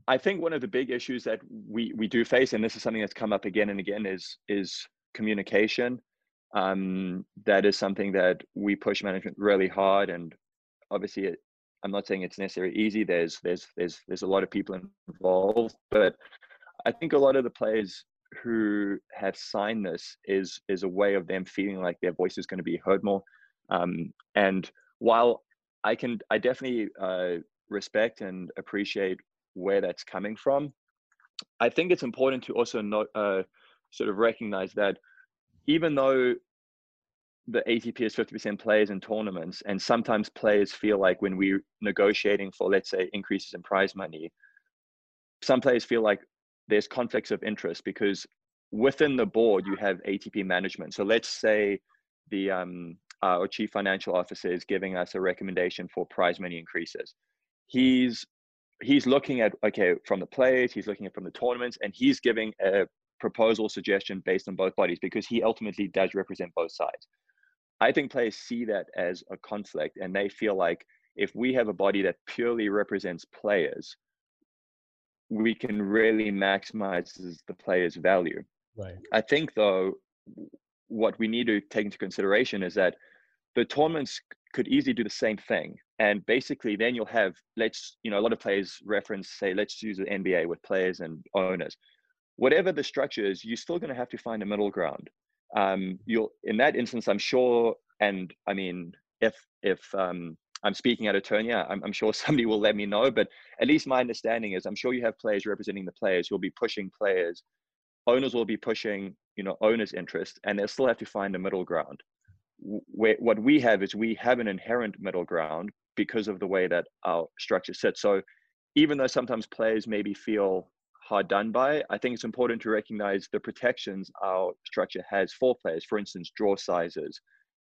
I think one of the big issues that we, we do face, and this is something that's come up again and again, is is communication. Um, that is something that we push management really hard, and obviously, it, I'm not saying it's necessarily easy. There's there's there's there's a lot of people involved, but I think a lot of the players who have signed this is is a way of them feeling like their voice is going to be heard more. Um, and while I can, I definitely uh, respect and appreciate where that's coming from. I think it's important to also not uh, sort of recognize that even though the ATP is 50% players in tournaments, and sometimes players feel like when we're negotiating for, let's say, increases in prize money, some players feel like there's conflicts of interest because within the board you have ATP management. So let's say the um, our chief financial officer is giving us a recommendation for prize money increases. He's he's looking at okay from the players, he's looking at from the tournaments, and he's giving a proposal suggestion based on both bodies because he ultimately does represent both sides. I think players see that as a conflict and they feel like if we have a body that purely represents players, we can really maximize the player's value. Right. I think though, what we need to take into consideration is that the tournaments could easily do the same thing. And basically then you'll have, let's, you know, a lot of players reference, say, let's use the NBA with players and owners. Whatever the structure is, you're still going to have to find a middle ground. Um, you'll, in that instance, I'm sure, and I mean, if, if, um, I'm speaking out of turn. Yeah, I'm, I'm, sure somebody will let me know. But at least my understanding is I'm sure you have players representing the players who'll be pushing players. Owners will be pushing, you know, owners' interest, and they'll still have to find a middle ground. Where, what we have is we have an inherent middle ground because of the way that our structure sits. So even though sometimes players maybe feel hard done by, I think it's important to recognize the protections our structure has for players. For instance, draw sizes,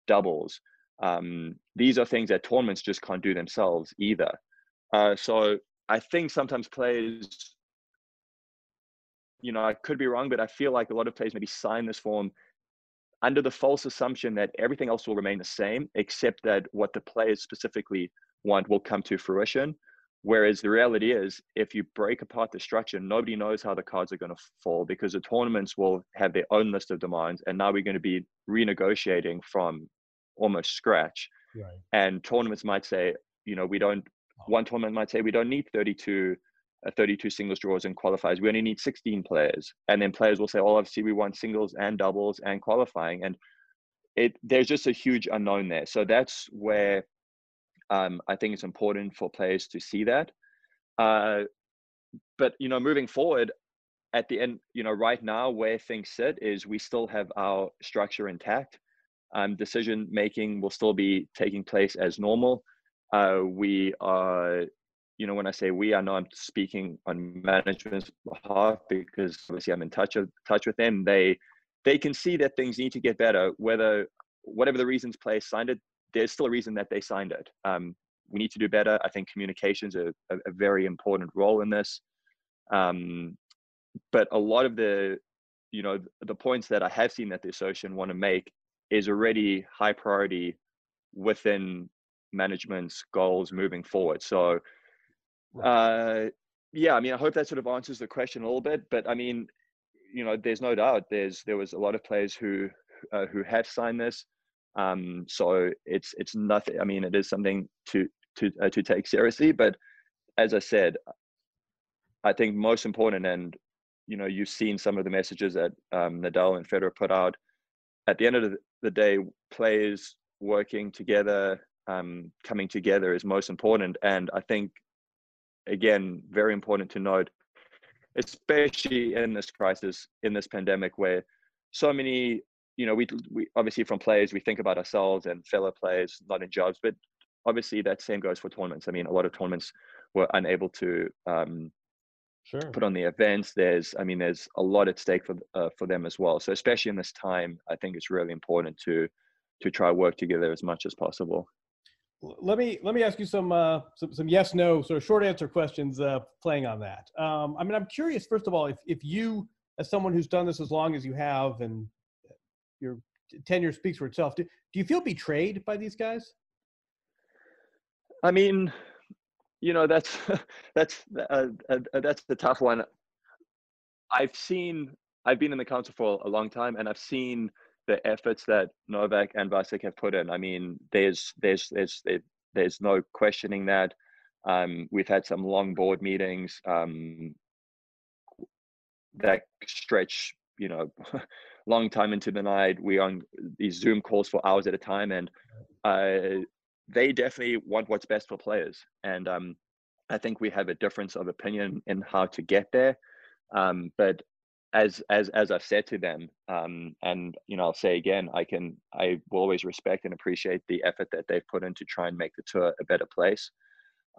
doubles, um, these are things that tournaments just can't do themselves either. Uh, so I think sometimes players, you know, I could be wrong, but I feel like a lot of players maybe sign this form under the false assumption that everything else will remain the same, except that what the players specifically want will come to fruition. Whereas the reality is, if you break apart the structure, nobody knows how the cards are going to fall because the tournaments will have their own list of demands. And now we're going to be renegotiating from almost scratch. Right. And tournaments might say, you know, we don't. One tournament might say we don't need 32 uh, 32 singles draws and qualifiers. We only need 16 players. And then players will say, oh, obviously we want singles and doubles and qualifying. And it there's just a huge unknown there. So that's where um, I think it's important for players to see that. Uh, but you know, moving forward, at the end, you know, right now where things sit is we still have our structure intact um, decision making will still be taking place as normal. Uh, we are, you know, when I say we, I know I'm speaking on management's behalf because obviously I'm in touch of touch with them. They they can see that things need to get better. Whether whatever the reasons players signed it, there's still a reason that they signed it. Um, we need to do better. I think communications are a, a very important role in this. Um, but a lot of the, you know, the points that I have seen that the association want to make is already high priority within management's goals moving forward. So, uh, yeah, I mean, I hope that sort of answers the question a little bit. But I mean, you know, there's no doubt there's there was a lot of players who uh, who have signed this. Um, so it's it's nothing. I mean, it is something to to uh, to take seriously. But as I said, I think most important, and you know, you've seen some of the messages that um, Nadal and Federer put out. At the end of the, the day, players working together, um, coming together is most important. And I think, again, very important to note, especially in this crisis, in this pandemic, where so many, you know, we, we obviously from players, we think about ourselves and fellow players, not in jobs, but obviously that same goes for tournaments. I mean, a lot of tournaments were unable to um, sure. put on the events. There's, I mean, there's a lot at stake for uh, for them as well. So especially in this time, I think it's really important to to try work together as much as possible. Let me let me ask you some uh, some, some yes no sort of short answer questions uh, playing on that. Um, I mean, I'm curious first of all if if you as someone who's done this as long as you have and you're tenure speaks for itself. Do, do you feel betrayed by these guys? I mean, you know, that's that's uh, uh, that's the tough one. I've seen, I've been in the council for a long time, and I've seen the efforts that Novak and Vasek have put in. I mean, there's there's there's there's no questioning that. Um, we've had some long board meetings um, that stretch, you know, long time into the night. We on these Zoom calls for hours at a time, and uh, they definitely want what's best for players. And um, I think we have a difference of opinion in how to get there. Um, but as as as I've said to them, um, and you know, I'll say again, I can I will always respect and appreciate the effort that they've put in to try and make the tour a better place.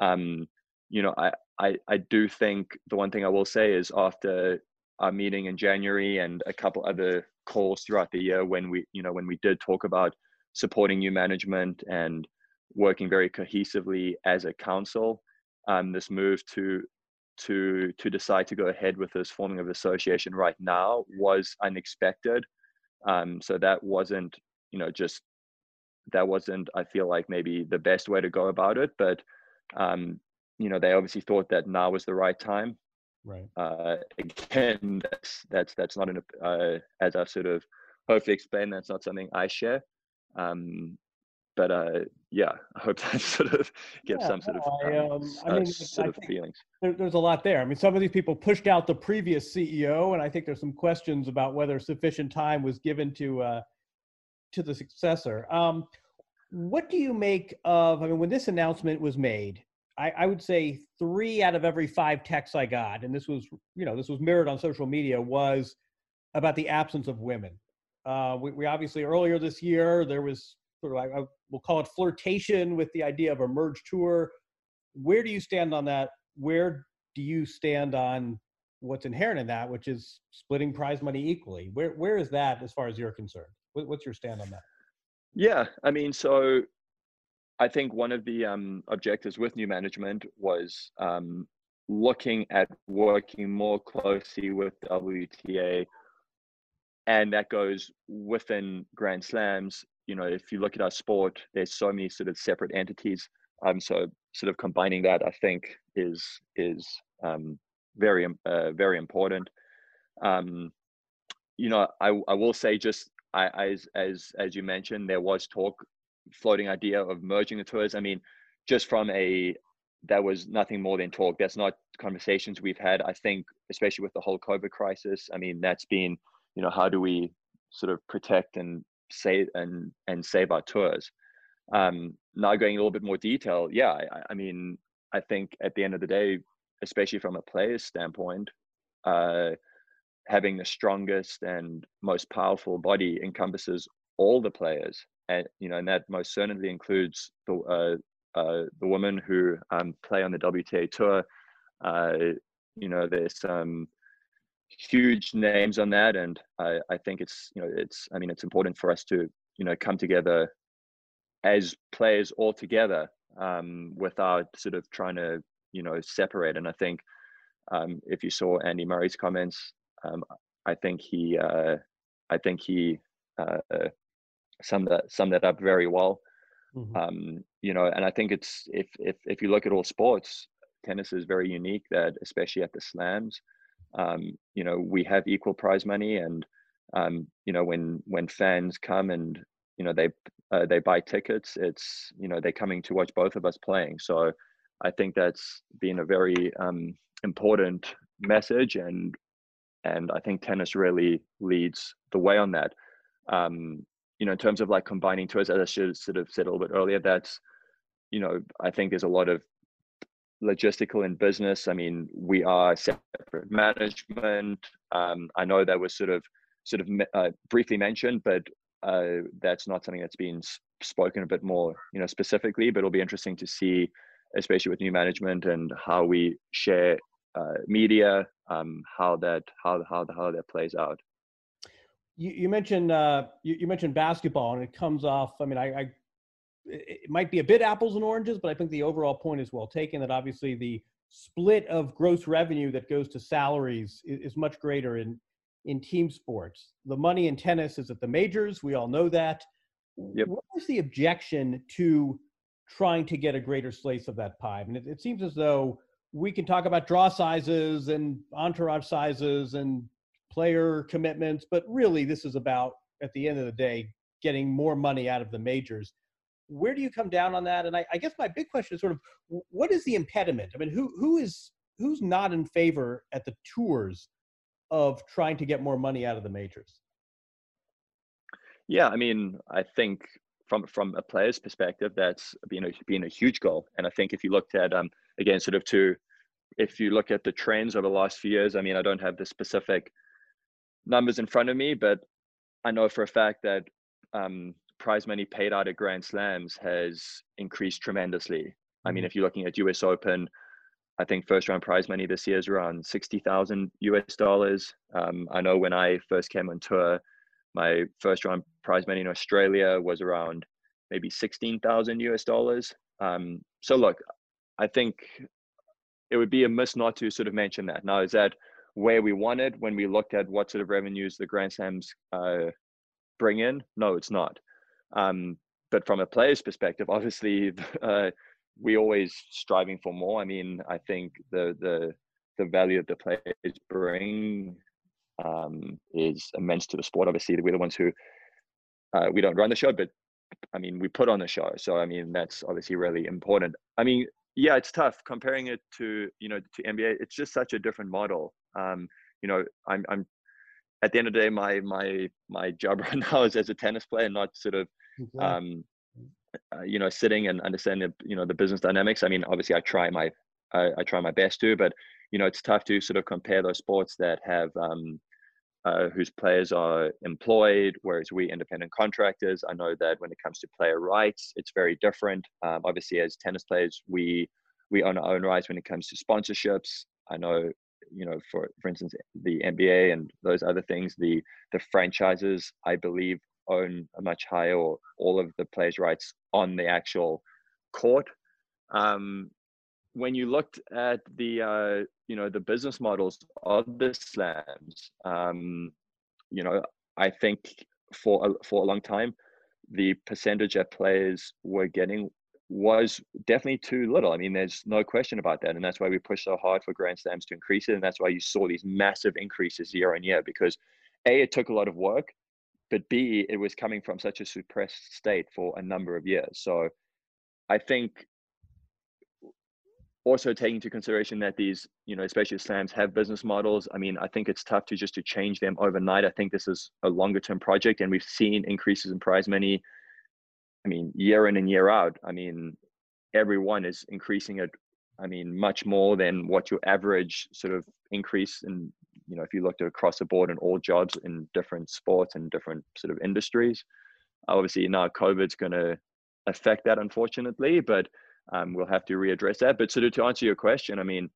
Um, you know, I, I I do think the one thing I will say is after our meeting in January and a couple other calls throughout the year when we you know when we did talk about supporting new management and working very cohesively as a council. Um, this move to to to decide to go ahead with this forming of association right now was unexpected. Um, so that wasn't, you know, just that wasn't. I feel like maybe the best way to go about it, but um, you know, they obviously thought that now was the right time. Right. Uh, again, that's that's that's not an uh, as I've sort of hopefully explained. That's not something I share. Um, but uh, yeah, I hope that sort of gives yeah, some sort of I, um, um, I mean, sort I of feelings. There, there's a lot there. I mean, some of these people pushed out the previous CEO, and I think there's some questions about whether sufficient time was given to uh, to the successor. Um, what do you make of? I mean, when this announcement was made, I, I, would say three out of every five texts I got, and this was you know this was mirrored on social media, was about the absence of women. Uh, we, we obviously earlier this year there was sort of I, I will call it flirtation with the idea of a merge tour. Where do you stand on that? Where do you stand on what's inherent in that, which is splitting prize money equally? Where where is that as far as you're concerned? what's your stand on that? Yeah, I mean, so I think one of the um, objectives with new management was um, looking at working more closely with WTA, and that goes within Grand Slams you know, if you look at our sport, there's so many sort of separate entities. Um, so sort of combining that, I think, is is um, very uh, very important. Um, you know, I I will say just I, as as as you mentioned, there was talk, floating idea of merging the tours. I mean, just from a that was nothing more than talk. That's not conversations we've had. I think, especially with the whole COVID crisis. I mean, that's been you know how do we sort of protect and save and and save our tours. Um, now going a little bit more detail, yeah, I, I, mean, I think at the end of the day, especially from a player's standpoint, uh, having the strongest and most powerful body encompasses all the players, and you know, and that most certainly includes the uh, uh, the women who um, play on the WTA tour. Uh, you know, there's some huge names on that, and I, I think it's you know it's I mean it's important for us to you know come together as players all together um, without sort of trying to you know separate. And I think um, if you saw Andy Murray's comments, um, I think he uh, I think he uh, summed that summed that up very well. Mm-hmm. Um, you know, and I think it's if if if you look at all sports, tennis is very unique. That especially at the slams, um, you know we have equal prize money and um, you know when when fans come and you know they uh, they buy tickets it's you know they're coming to watch both of us playing. So i think that's been a very um, important message and and i think tennis really leads the way on that. Um, you know in terms of like combining tours as i should sort of said a little bit earlier that's you know i think there's a lot of logistical in business. I mean, we are separate management. Um, I know that was sort of sort of uh, briefly mentioned, but uh, that's not something that's been spoken a bit more, you know, specifically. But it'll be interesting to see, especially with new management and how we share uh, media, um, how that how how how that plays out. You, you mentioned uh, you, you, mentioned basketball, and it comes off. I mean, I, I it might be a bit apples and oranges, but I think the overall point is well taken. That obviously the split of gross revenue that goes to salaries is, is much greater in in team sports. The money in tennis is at the majors. We all know that. Yep. What is the objection to trying to get a greater slice of that pie? And it, it seems as though we can talk about draw sizes and entourage sizes and player commitments, but really this is about, at the end of the day, getting more money out of the majors. Where do you come down on that? And I, I guess my big question is sort of what is the impediment? I mean, who who is who's not in favor at the tours of trying to get more money out of the majors? Yeah, I mean, I think from from a player's perspective, that's been a been a huge goal. And I think if you looked at um again, sort of to if you look at the trends over the last few years, I mean, I don't have the specific numbers in front of me, but I know for a fact that um, prize money paid out at Grand Slams has increased tremendously. I mean, mm-hmm. if you're looking at US Open, I think first round prize money this year is around 60,000 US dollars. Um, I know when I first came on tour, my first round prize money in Australia was around maybe 16,000 US dollars. Um, so look, I think it would be a miss not to sort of mention that. Now, is that where we wanted when we looked at what sort of revenues the Grand Slams uh, bring in? No, it's not. Um, but from a player's perspective, obviously, uh, we always striving for more. I mean, I think the the the value that the players bring um, is immense to the sport. Obviously, we're the ones who uh, we don't run the show, but I mean, we put on the show. So I mean, that's obviously really important. I mean, yeah, it's tough comparing it to you know to NBA. It's just such a different model. Um, you know, I'm I'm at the end of the day, my my my job right now is as a tennis player, not sort of um, uh, you know sitting and understanding the, you know the business dynamics. I mean, obviously, I try my I, I, try my best to, but you know, it's tough to sort of compare those sports that have um, uh, whose players are employed, whereas we independent contractors. I know that when it comes to player rights, it's very different. Um, obviously, as tennis players, we we own our own rights when it comes to sponsorships. I know, you know, for for instance, the NBA and those other things, the the franchises, I believe, own a much higher or all of the players' rights on the actual court. Um, when you looked at the uh, you know the business models of the slams, um, you know I think for a, for a long time the percentage that players were getting was definitely too little. I mean, there's no question about that, and that's why we pushed so hard for Grand Slams to increase it, and that's why you saw these massive increases year on year because a it took a lot of work, but b it was coming from such a suppressed state for a number of years. So I think also taking into consideration that these you know especially slams have business models i mean i think it's tough to just to change them overnight i think this is a longer term project and we've seen increases in prize money i mean year in and year out i mean everyone is increasing it i mean much more than what your average sort of increase in you know if you looked across the board in all jobs in different sports and different sort of industries obviously now covid's going to affect that unfortunately but um, we'll have to readdress that. But sort of to answer your question, I mean,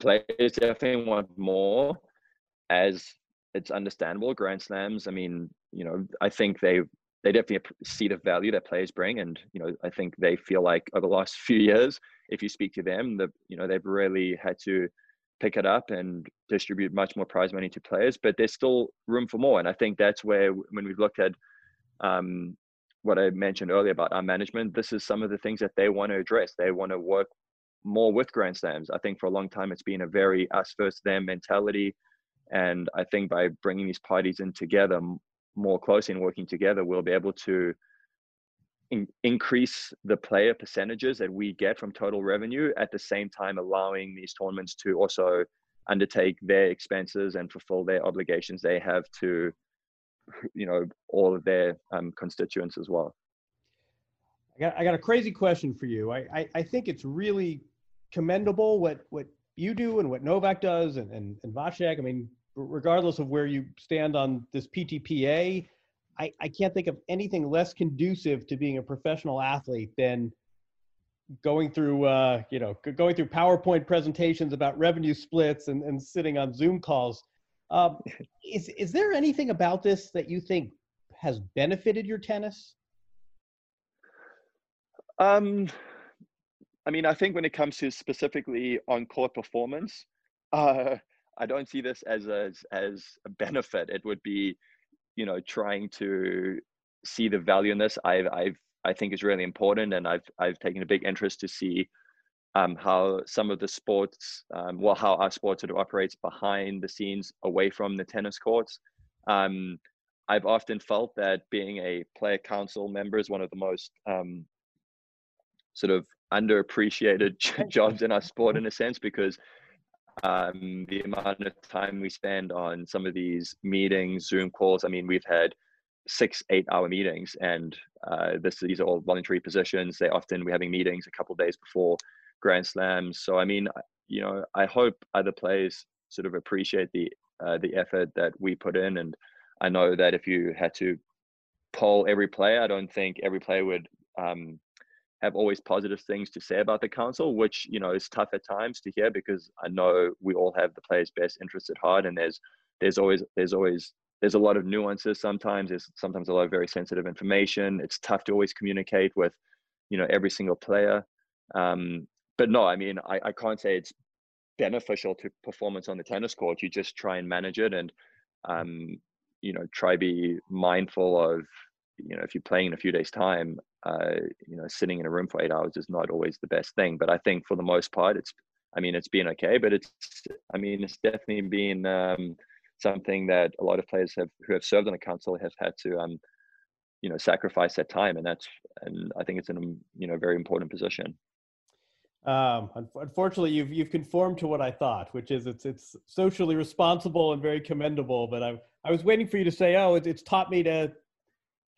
players definitely want more, as it's understandable. Grand Slams, I mean, you know, I think they they definitely see the value that players bring, and you know, I think they feel like over the last few years, if you speak to them, that you know they've really had to pick it up and distribute much more prize money to players, but there's still room for more. And I think that's where when we've looked at um, what I mentioned earlier about our management, this is some of the things that they want to address. They want to work more with Grand Slams. I think for a long time it's been a very us versus them mentality. And I think by bringing these parties in together more closely and working together, we'll be able to in- increase the player percentages that we get from total revenue at the same time allowing these tournaments to also undertake their expenses and fulfill their obligations they have to you know all of their um, constituents as well. I got, I got a crazy question for you. I, I, I, think it's really commendable what, what you do and what Novak does and, and, and. I mean, regardless of where you stand on this PTPA, I, I can't think of anything less conducive to being a professional athlete than going through, uh, you know, going through PowerPoint presentations about revenue splits and, and sitting on Zoom calls. Um, is is there anything about this that you think has benefited your tennis? Um, I mean, I think when it comes to specifically on court performance, uh, I don't see this as a, as a benefit. It would be, you know, trying to see the value in this. I've, I've, I think is really important, and I've, I've taken a big interest to see um, how some of the sports, um, well, how our sport sort of operates behind the scenes, away from the tennis courts. Um, I've often felt that being a player council member is one of the most um, sort of underappreciated jobs in our sport, in a sense, because um, the amount of time we spend on some of these meetings, Zoom calls. I mean, we've had six, eight hour meetings, and uh, this these are all voluntary positions. They often we're having meetings a couple days before Grand Slams. So I mean, you know, I hope other players sort of appreciate the uh, the effort that we put in, and I know that if you had to poll every player, I don't think every player would um, have always positive things to say about the council, which you know is tough at times to hear because I know we all have the players' best interests at heart, and there's there's always there's always there's a lot of nuances sometimes. There's sometimes a lot of very sensitive information. It's tough to always communicate with you know every single player. Um, but no, I mean I, I can't say it's beneficial to performance on the tennis court. You just try and manage it and um, you know try be mindful of you know if you're playing in a few days time uh, you know sitting in a room for eight hours is not always the best thing but i think for the most part it's i mean it's been okay but it's i mean it's definitely been um, something that a lot of players have who have served on the council have had to um, you know sacrifice that time and that's and i think it's in a you know very important position um, unfortunately, you've you've conformed to what I thought, which is it's it's socially responsible and very commendable. But I I was waiting for you to say, oh, it's, it's taught me to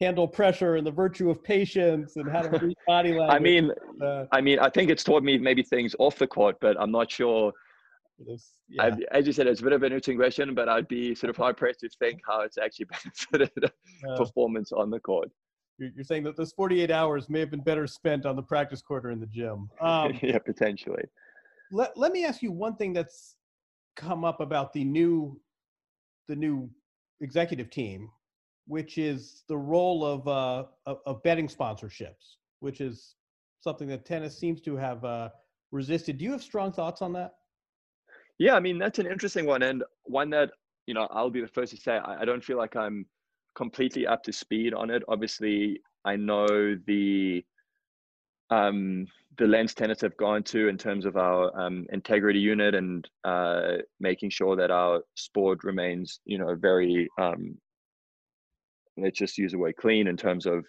handle pressure and the virtue of patience and how to read body language. I mean, uh, I mean, I think it's taught me maybe things off the court, but I'm not sure. Yeah. I, as you said, it's a bit of an interesting question, but I'd be sort of hard pressed to think how it's actually benefited uh, performance on the court. You're saying that those 48 hours may have been better spent on the practice court or in the gym. Um, yeah, potentially. Let, let me ask you one thing that's come up about the new the new executive team which is the role of, uh, of, betting sponsorships, which is something that tennis seems to have uh, resisted. Do you have strong thoughts on that? Yeah, I mean that's an interesting one, and one that you know I'll be the first to say I, I don't feel like I'm completely up to speed on it. Obviously, I know the um, the lens tennis have gone to in terms of our um, integrity unit and uh, making sure that our sport remains, you know, very um, let's just use the word clean in terms of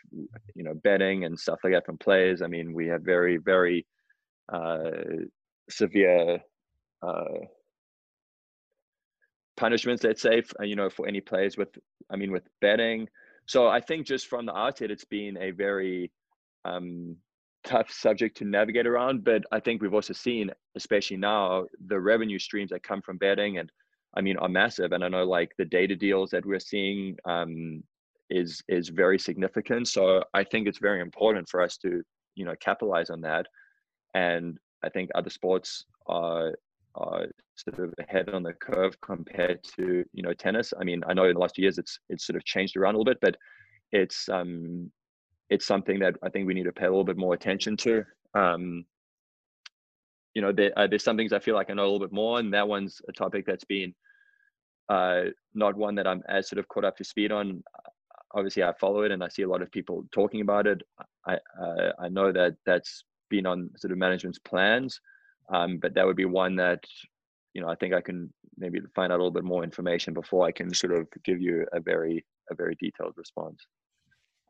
you know betting and stuff like that from players. I mean, we have very very uh, severe uh, punishments, let's say, you know, for any players with, I mean, with betting. So I think just from the outset, it's been a very um, tough subject to navigate around. But I think we've also seen, especially now, the revenue streams that come from betting and I mean, are massive. And I know like the data deals that we're seeing um, is is very significant. So I think it's very important for us to you know capitalize on that. And I think other sports are are sort of ahead on the curve compared to you know tennis. I mean, I know in the last few years it's it's sort of changed around a little bit, but it's um it's something that I think we need to pay a little bit more attention to. Um, you know, there, uh, there's some things I feel like I know a little bit more, and that one's a topic that's been uh, not one that I'm as sort of caught up to speed on obviously I follow it and I see a lot of people talking about it. I uh, I know that that's been on sort of management's plans, um, but that would be one that you know I think I can maybe find out a little bit more information before I can sort of give you a very a very detailed response.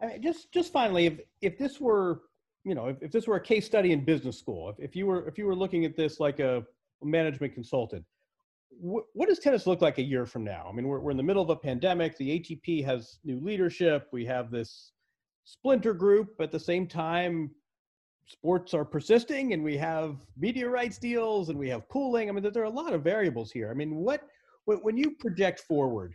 I mean, just just finally, if if this were you know if, if this were a case study in business school, if, if you were if you were looking at this like a management consultant, what does tennis look like a year from now? I mean, we're, we're in the middle of a pandemic. The ATP has new leadership. We have this splinter group. At the same time, sports are persisting and we have media rights deals and we have pooling. I mean, there are a lot of variables here. I mean, what, when you project forward,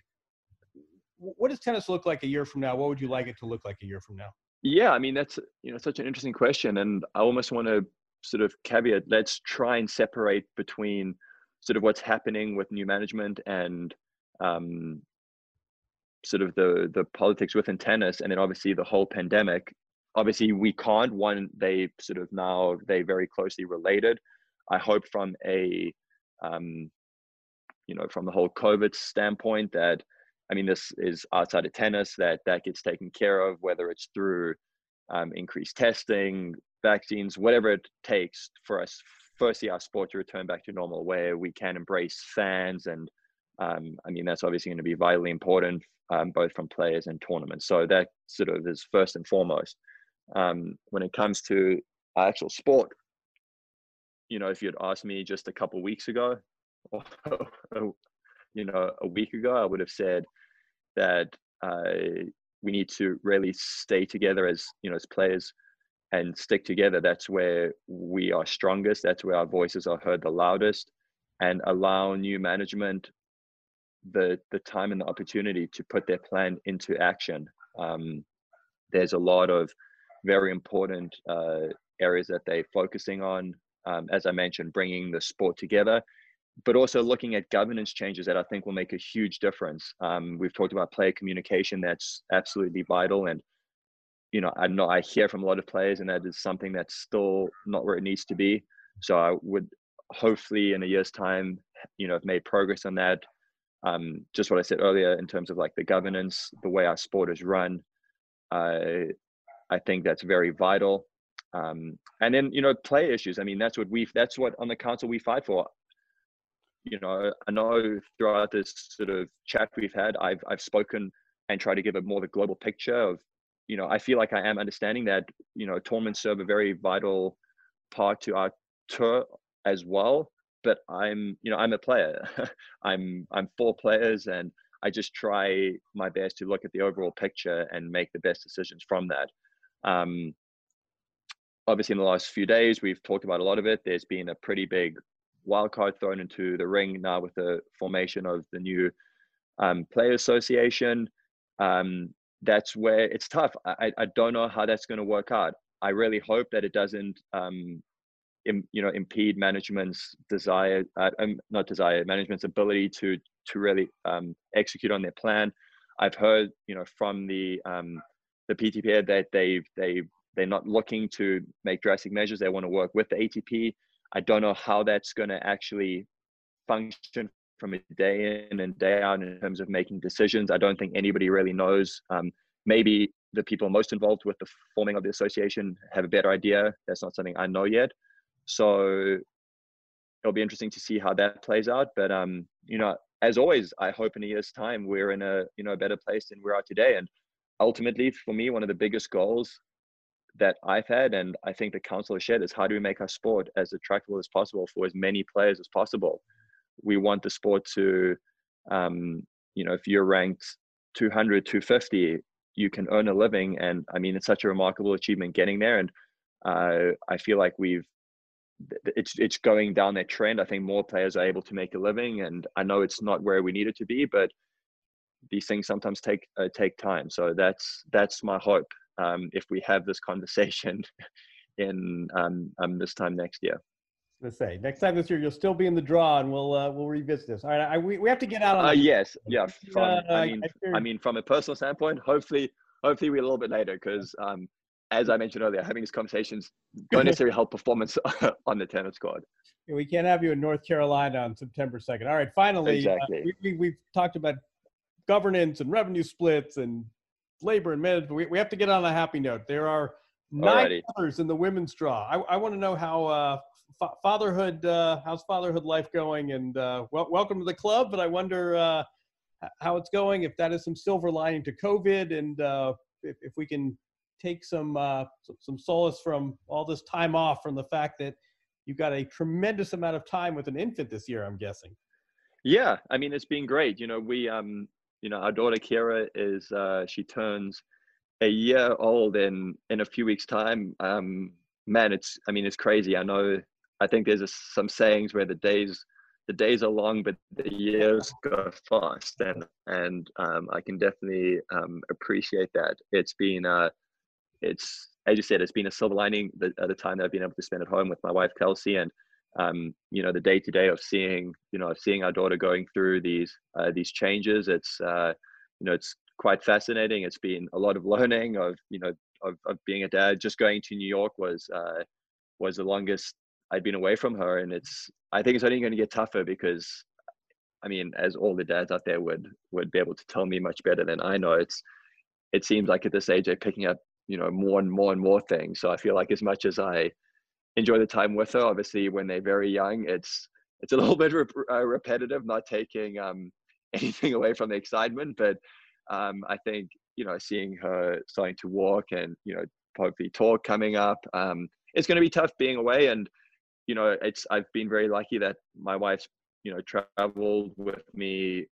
what does tennis look like a year from now? What would you like it to look like a year from now? Yeah, I mean, that's, you know, such an interesting question. And I almost want to sort of caveat, let's try and separate between – sort of what's happening with new management and um, sort of the the politics within tennis, and then obviously the whole pandemic. Obviously, we can't. One, they sort of now they very closely related. I hope from a um, you know, from the whole COVID standpoint, that I mean, this is outside of tennis that that gets taken care of, whether it's through um, increased testing, vaccines, whatever it takes for us, firstly, our sport to return back to normal, where we can embrace fans. And um, I mean, that's obviously going to be vitally important, um, both from players and tournaments. So that sort of is first and foremost. Um, when it comes to actual sport, you know, if you'd asked me just a couple weeks ago, or, you know, a week ago, I would have said that uh, we need to really stay together as you know as players and stick together. That's where we are strongest. That's where our voices are heard the loudest, and allow new management the the time and the opportunity to put their plan into action. Um, there's a lot of very important uh, areas that they're focusing on. Um, as I mentioned, bringing the sport together, but also looking at governance changes that I think will make a huge difference. Um, we've talked about player communication; that's absolutely vital, and you know, I know I hear from a lot of players, and that is something that's still not where it needs to be. So I would hopefully in a year's time, you know, have made progress on that. Um, just what I said earlier in terms of like the governance, the way our sport is run. Uh, I think that's very vital. Um, and then you know, play issues. I mean, that's what we that's what on the council we fight for. You know, I know throughout this sort of chat we've had, I've I've spoken and tried to give a more a global picture of you know, I feel like I am understanding that, you know, tournaments serve a very vital part to our tour as well. But I'm, you know, I'm a player. I'm I'm for players and I just try my best to look at the overall picture and make the best decisions from that. Um, obviously, in the last few days, we've talked about a lot of it. There's been a pretty big wild card thrown into the ring now with the formation of the new um, player association. Um, that's where it's tough. I, I don't know how that's going to work out. I really hope that it doesn't, um, Im, you know, impede management's desire, uh, um, not desire, management's ability to to really um, execute on their plan. I've heard, you know, from the um, the PTP that they they they're not looking to make drastic measures. They want to work with the ATP. I don't know how that's going to actually function from a day in and day out in terms of making decisions. I don't think anybody really knows. Um, maybe the people most involved with the forming of the association have a better idea. That's not something I know yet. So it'll be interesting to see how that plays out. But um, you know, as always, I hope in a year's time we're in a you know a better place than we are today. And ultimately, for me, one of the biggest goals that I've had, and I think the council has shared, is how do we make our sport as attractive as possible for as many players as possible we want the sport to um, you know if you're ranked 200 250 you can earn a living. And i mean it's such a remarkable achievement getting there. And uh, i feel like we've it's it's going down that trend. I think more players are able to make a living. And i know it's not where we need it to be but these things sometimes take uh, take time. So that's that's my hope um, if we have this conversation in um, um, this time next year to say. Next time this year, you'll still be in the draw, and we'll uh, we'll revisit this. All right, I, we, we have to get out. On uh, yes, yeah. From, uh, I mean, I, I, mean, from a personal standpoint, hopefully, hopefully we're a little bit later because, um, as I mentioned earlier, having these conversations don't necessarily help performance on the tennis court. We can't have you in North Carolina on September second. All right, finally, uh, exactly. we, we, have talked about governance and revenue splits and labor and management. We, we have to get on a happy note. There are nine Alrighty. others in the women's draw. I, I want to know how uh, fa- fatherhood, uh, how's fatherhood life going? And uh, well, welcome to the club. But I wonder uh, how it's going. If that is some silver lining to COVID, and uh, if, if we can take some uh, some solace from all this time off from the fact that you've got a tremendous amount of time with an infant this year. I'm guessing. Yeah, I mean it's been great. You know, we um, you know, our daughter Keira is uh, she turns a year old in in a few weeks time. Um, man, it's I mean it's crazy. I know I think there's a, some sayings where the days the days are long, but the years go fast, and and um, I can definitely um, appreciate that. It's been uh, it's as you said, it's been a silver lining the, at the time that I've been able to spend at home with my wife Kelsey, and um, you know the day to day of seeing you know of seeing our daughter going through these uh, these changes. It's uh, you know it's quite fascinating. It's been a lot of learning of you know of, of being a dad. Just going to New York was uh, was the longest I'd been away from her, and it's I think it's only going to get tougher because I mean, as all the dads out there would would be able to tell me much better than I know, it's it seems like at this age they're picking up you know more and more and more things. So I feel like as much as I enjoy the time with her, obviously when they're very young, it's it's a little bit rep- uh, repetitive, not taking um, anything away from the excitement, but um, I think you know seeing her starting to walk and you know hopefully talk coming up, um, it's going to be tough being away and you know it's I've been very lucky that my wife's you know traveled with me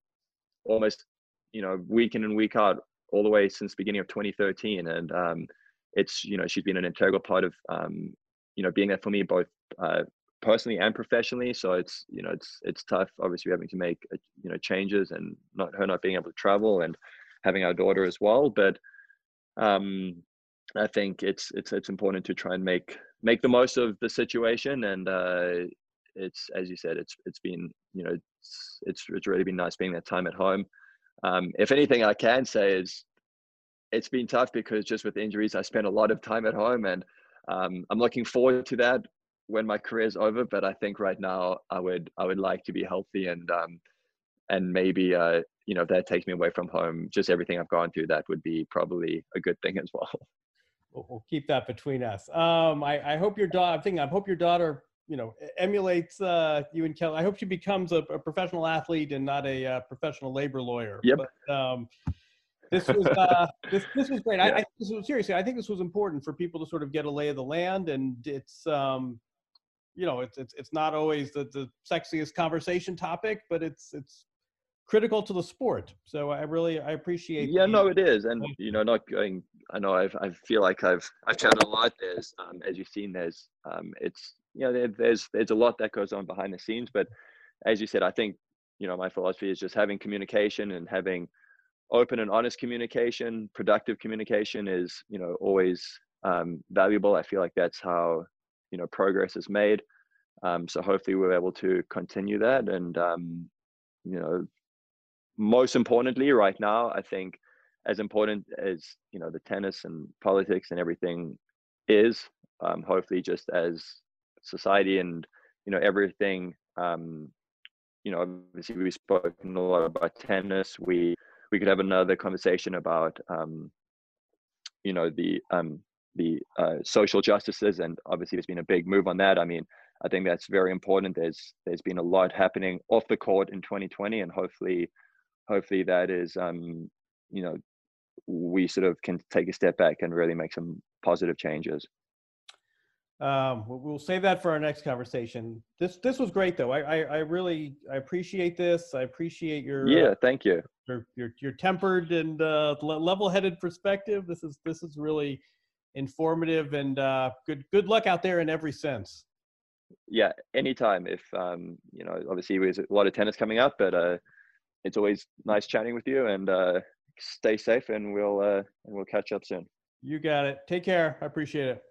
almost you know week in and week out all the way since the beginning of 2013 and um, it's you know she's been an integral part of um, you know being there for me both uh, personally and professionally. So it's you know it's it's tough obviously having to make uh, you know changes and not her not being able to travel and having our daughter as well. But um i think it's it's it's important to try and make make the most of the situation and uh it's as you said it's it's been you know it's it's, it's really been nice being that time at home. Um if anything i can say is it's been tough because just with injuries i spent a lot of time at home and um, i'm looking forward to that when my career is over but i think right now i would i would like to be healthy and um and maybe uh you know if that takes me away from home just everything i've gone through that would be probably a good thing as well we'll, we'll keep that between us um i i hope your daughter i'm thinking i hope your daughter you know emulates uh you and kelly i hope she becomes a, a professional athlete and not a uh, professional labor lawyer yep but, um this was uh, this this was great. Yeah. I, I this was, seriously, I think this was important for people to sort of get a lay of the land, and it's um, you know, it's it's it's not always the, the sexiest conversation topic, but it's it's critical to the sport. So I really I appreciate. Yeah, the, no, it is, and you know, not going. I know I've I feel like I've I've chatted a lot. There's um, as you've seen, there's um, it's you know there, there's there's a lot that goes on behind the scenes, but as you said, I think you know my philosophy is just having communication and having open and honest communication productive communication is you know always um, valuable i feel like that's how you know progress is made um, so hopefully we're able to continue that and um, you know most importantly right now i think as important as you know the tennis and politics and everything is um, hopefully just as society and you know everything um, you know obviously we've spoken a lot about tennis. We we could have another conversation about um, you know the um, the uh, social justices and obviously there's been a big move on that. I mean i think that's very important. There's there's been a lot happening off the court in 2020 and hopefully hopefully that is um you know we sort of can take a step back and really make some positive changes um, we'll save that for our next conversation. This this was great though. I I, I really I appreciate this. I appreciate your yeah. Uh, thank you. Your your, your tempered and uh, level-headed perspective. This is this is really informative and uh, good good luck out there in every sense. Yeah, anytime. If um, you know, obviously there's a lot of tennis coming up, but uh, it's always nice chatting with you. And uh, stay safe, and we'll uh, and we'll catch up soon. You got it. Take care. I appreciate it.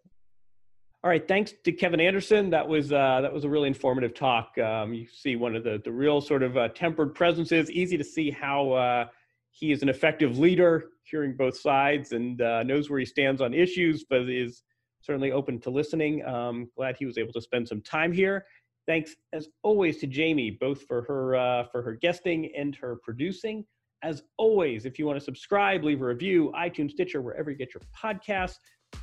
All right, thanks to Kevin Anderson. That was uh, that was a really informative talk. Um, you see one of the the real sort of uh, tempered presences. Easy to see how uh, he is an effective leader, hearing both sides and uh, knows where he stands on issues, but is certainly open to listening. Um, glad he was able to spend some time here. Thanks as always to Jamie, both for her uh, for her guesting and her producing. As always, if you want to subscribe, leave a review, iTunes, Stitcher, wherever you get your podcasts.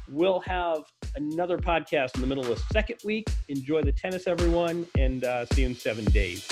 We'll have another podcast in the middle of the second week. Enjoy the tennis, everyone, and uh, see you in seven days.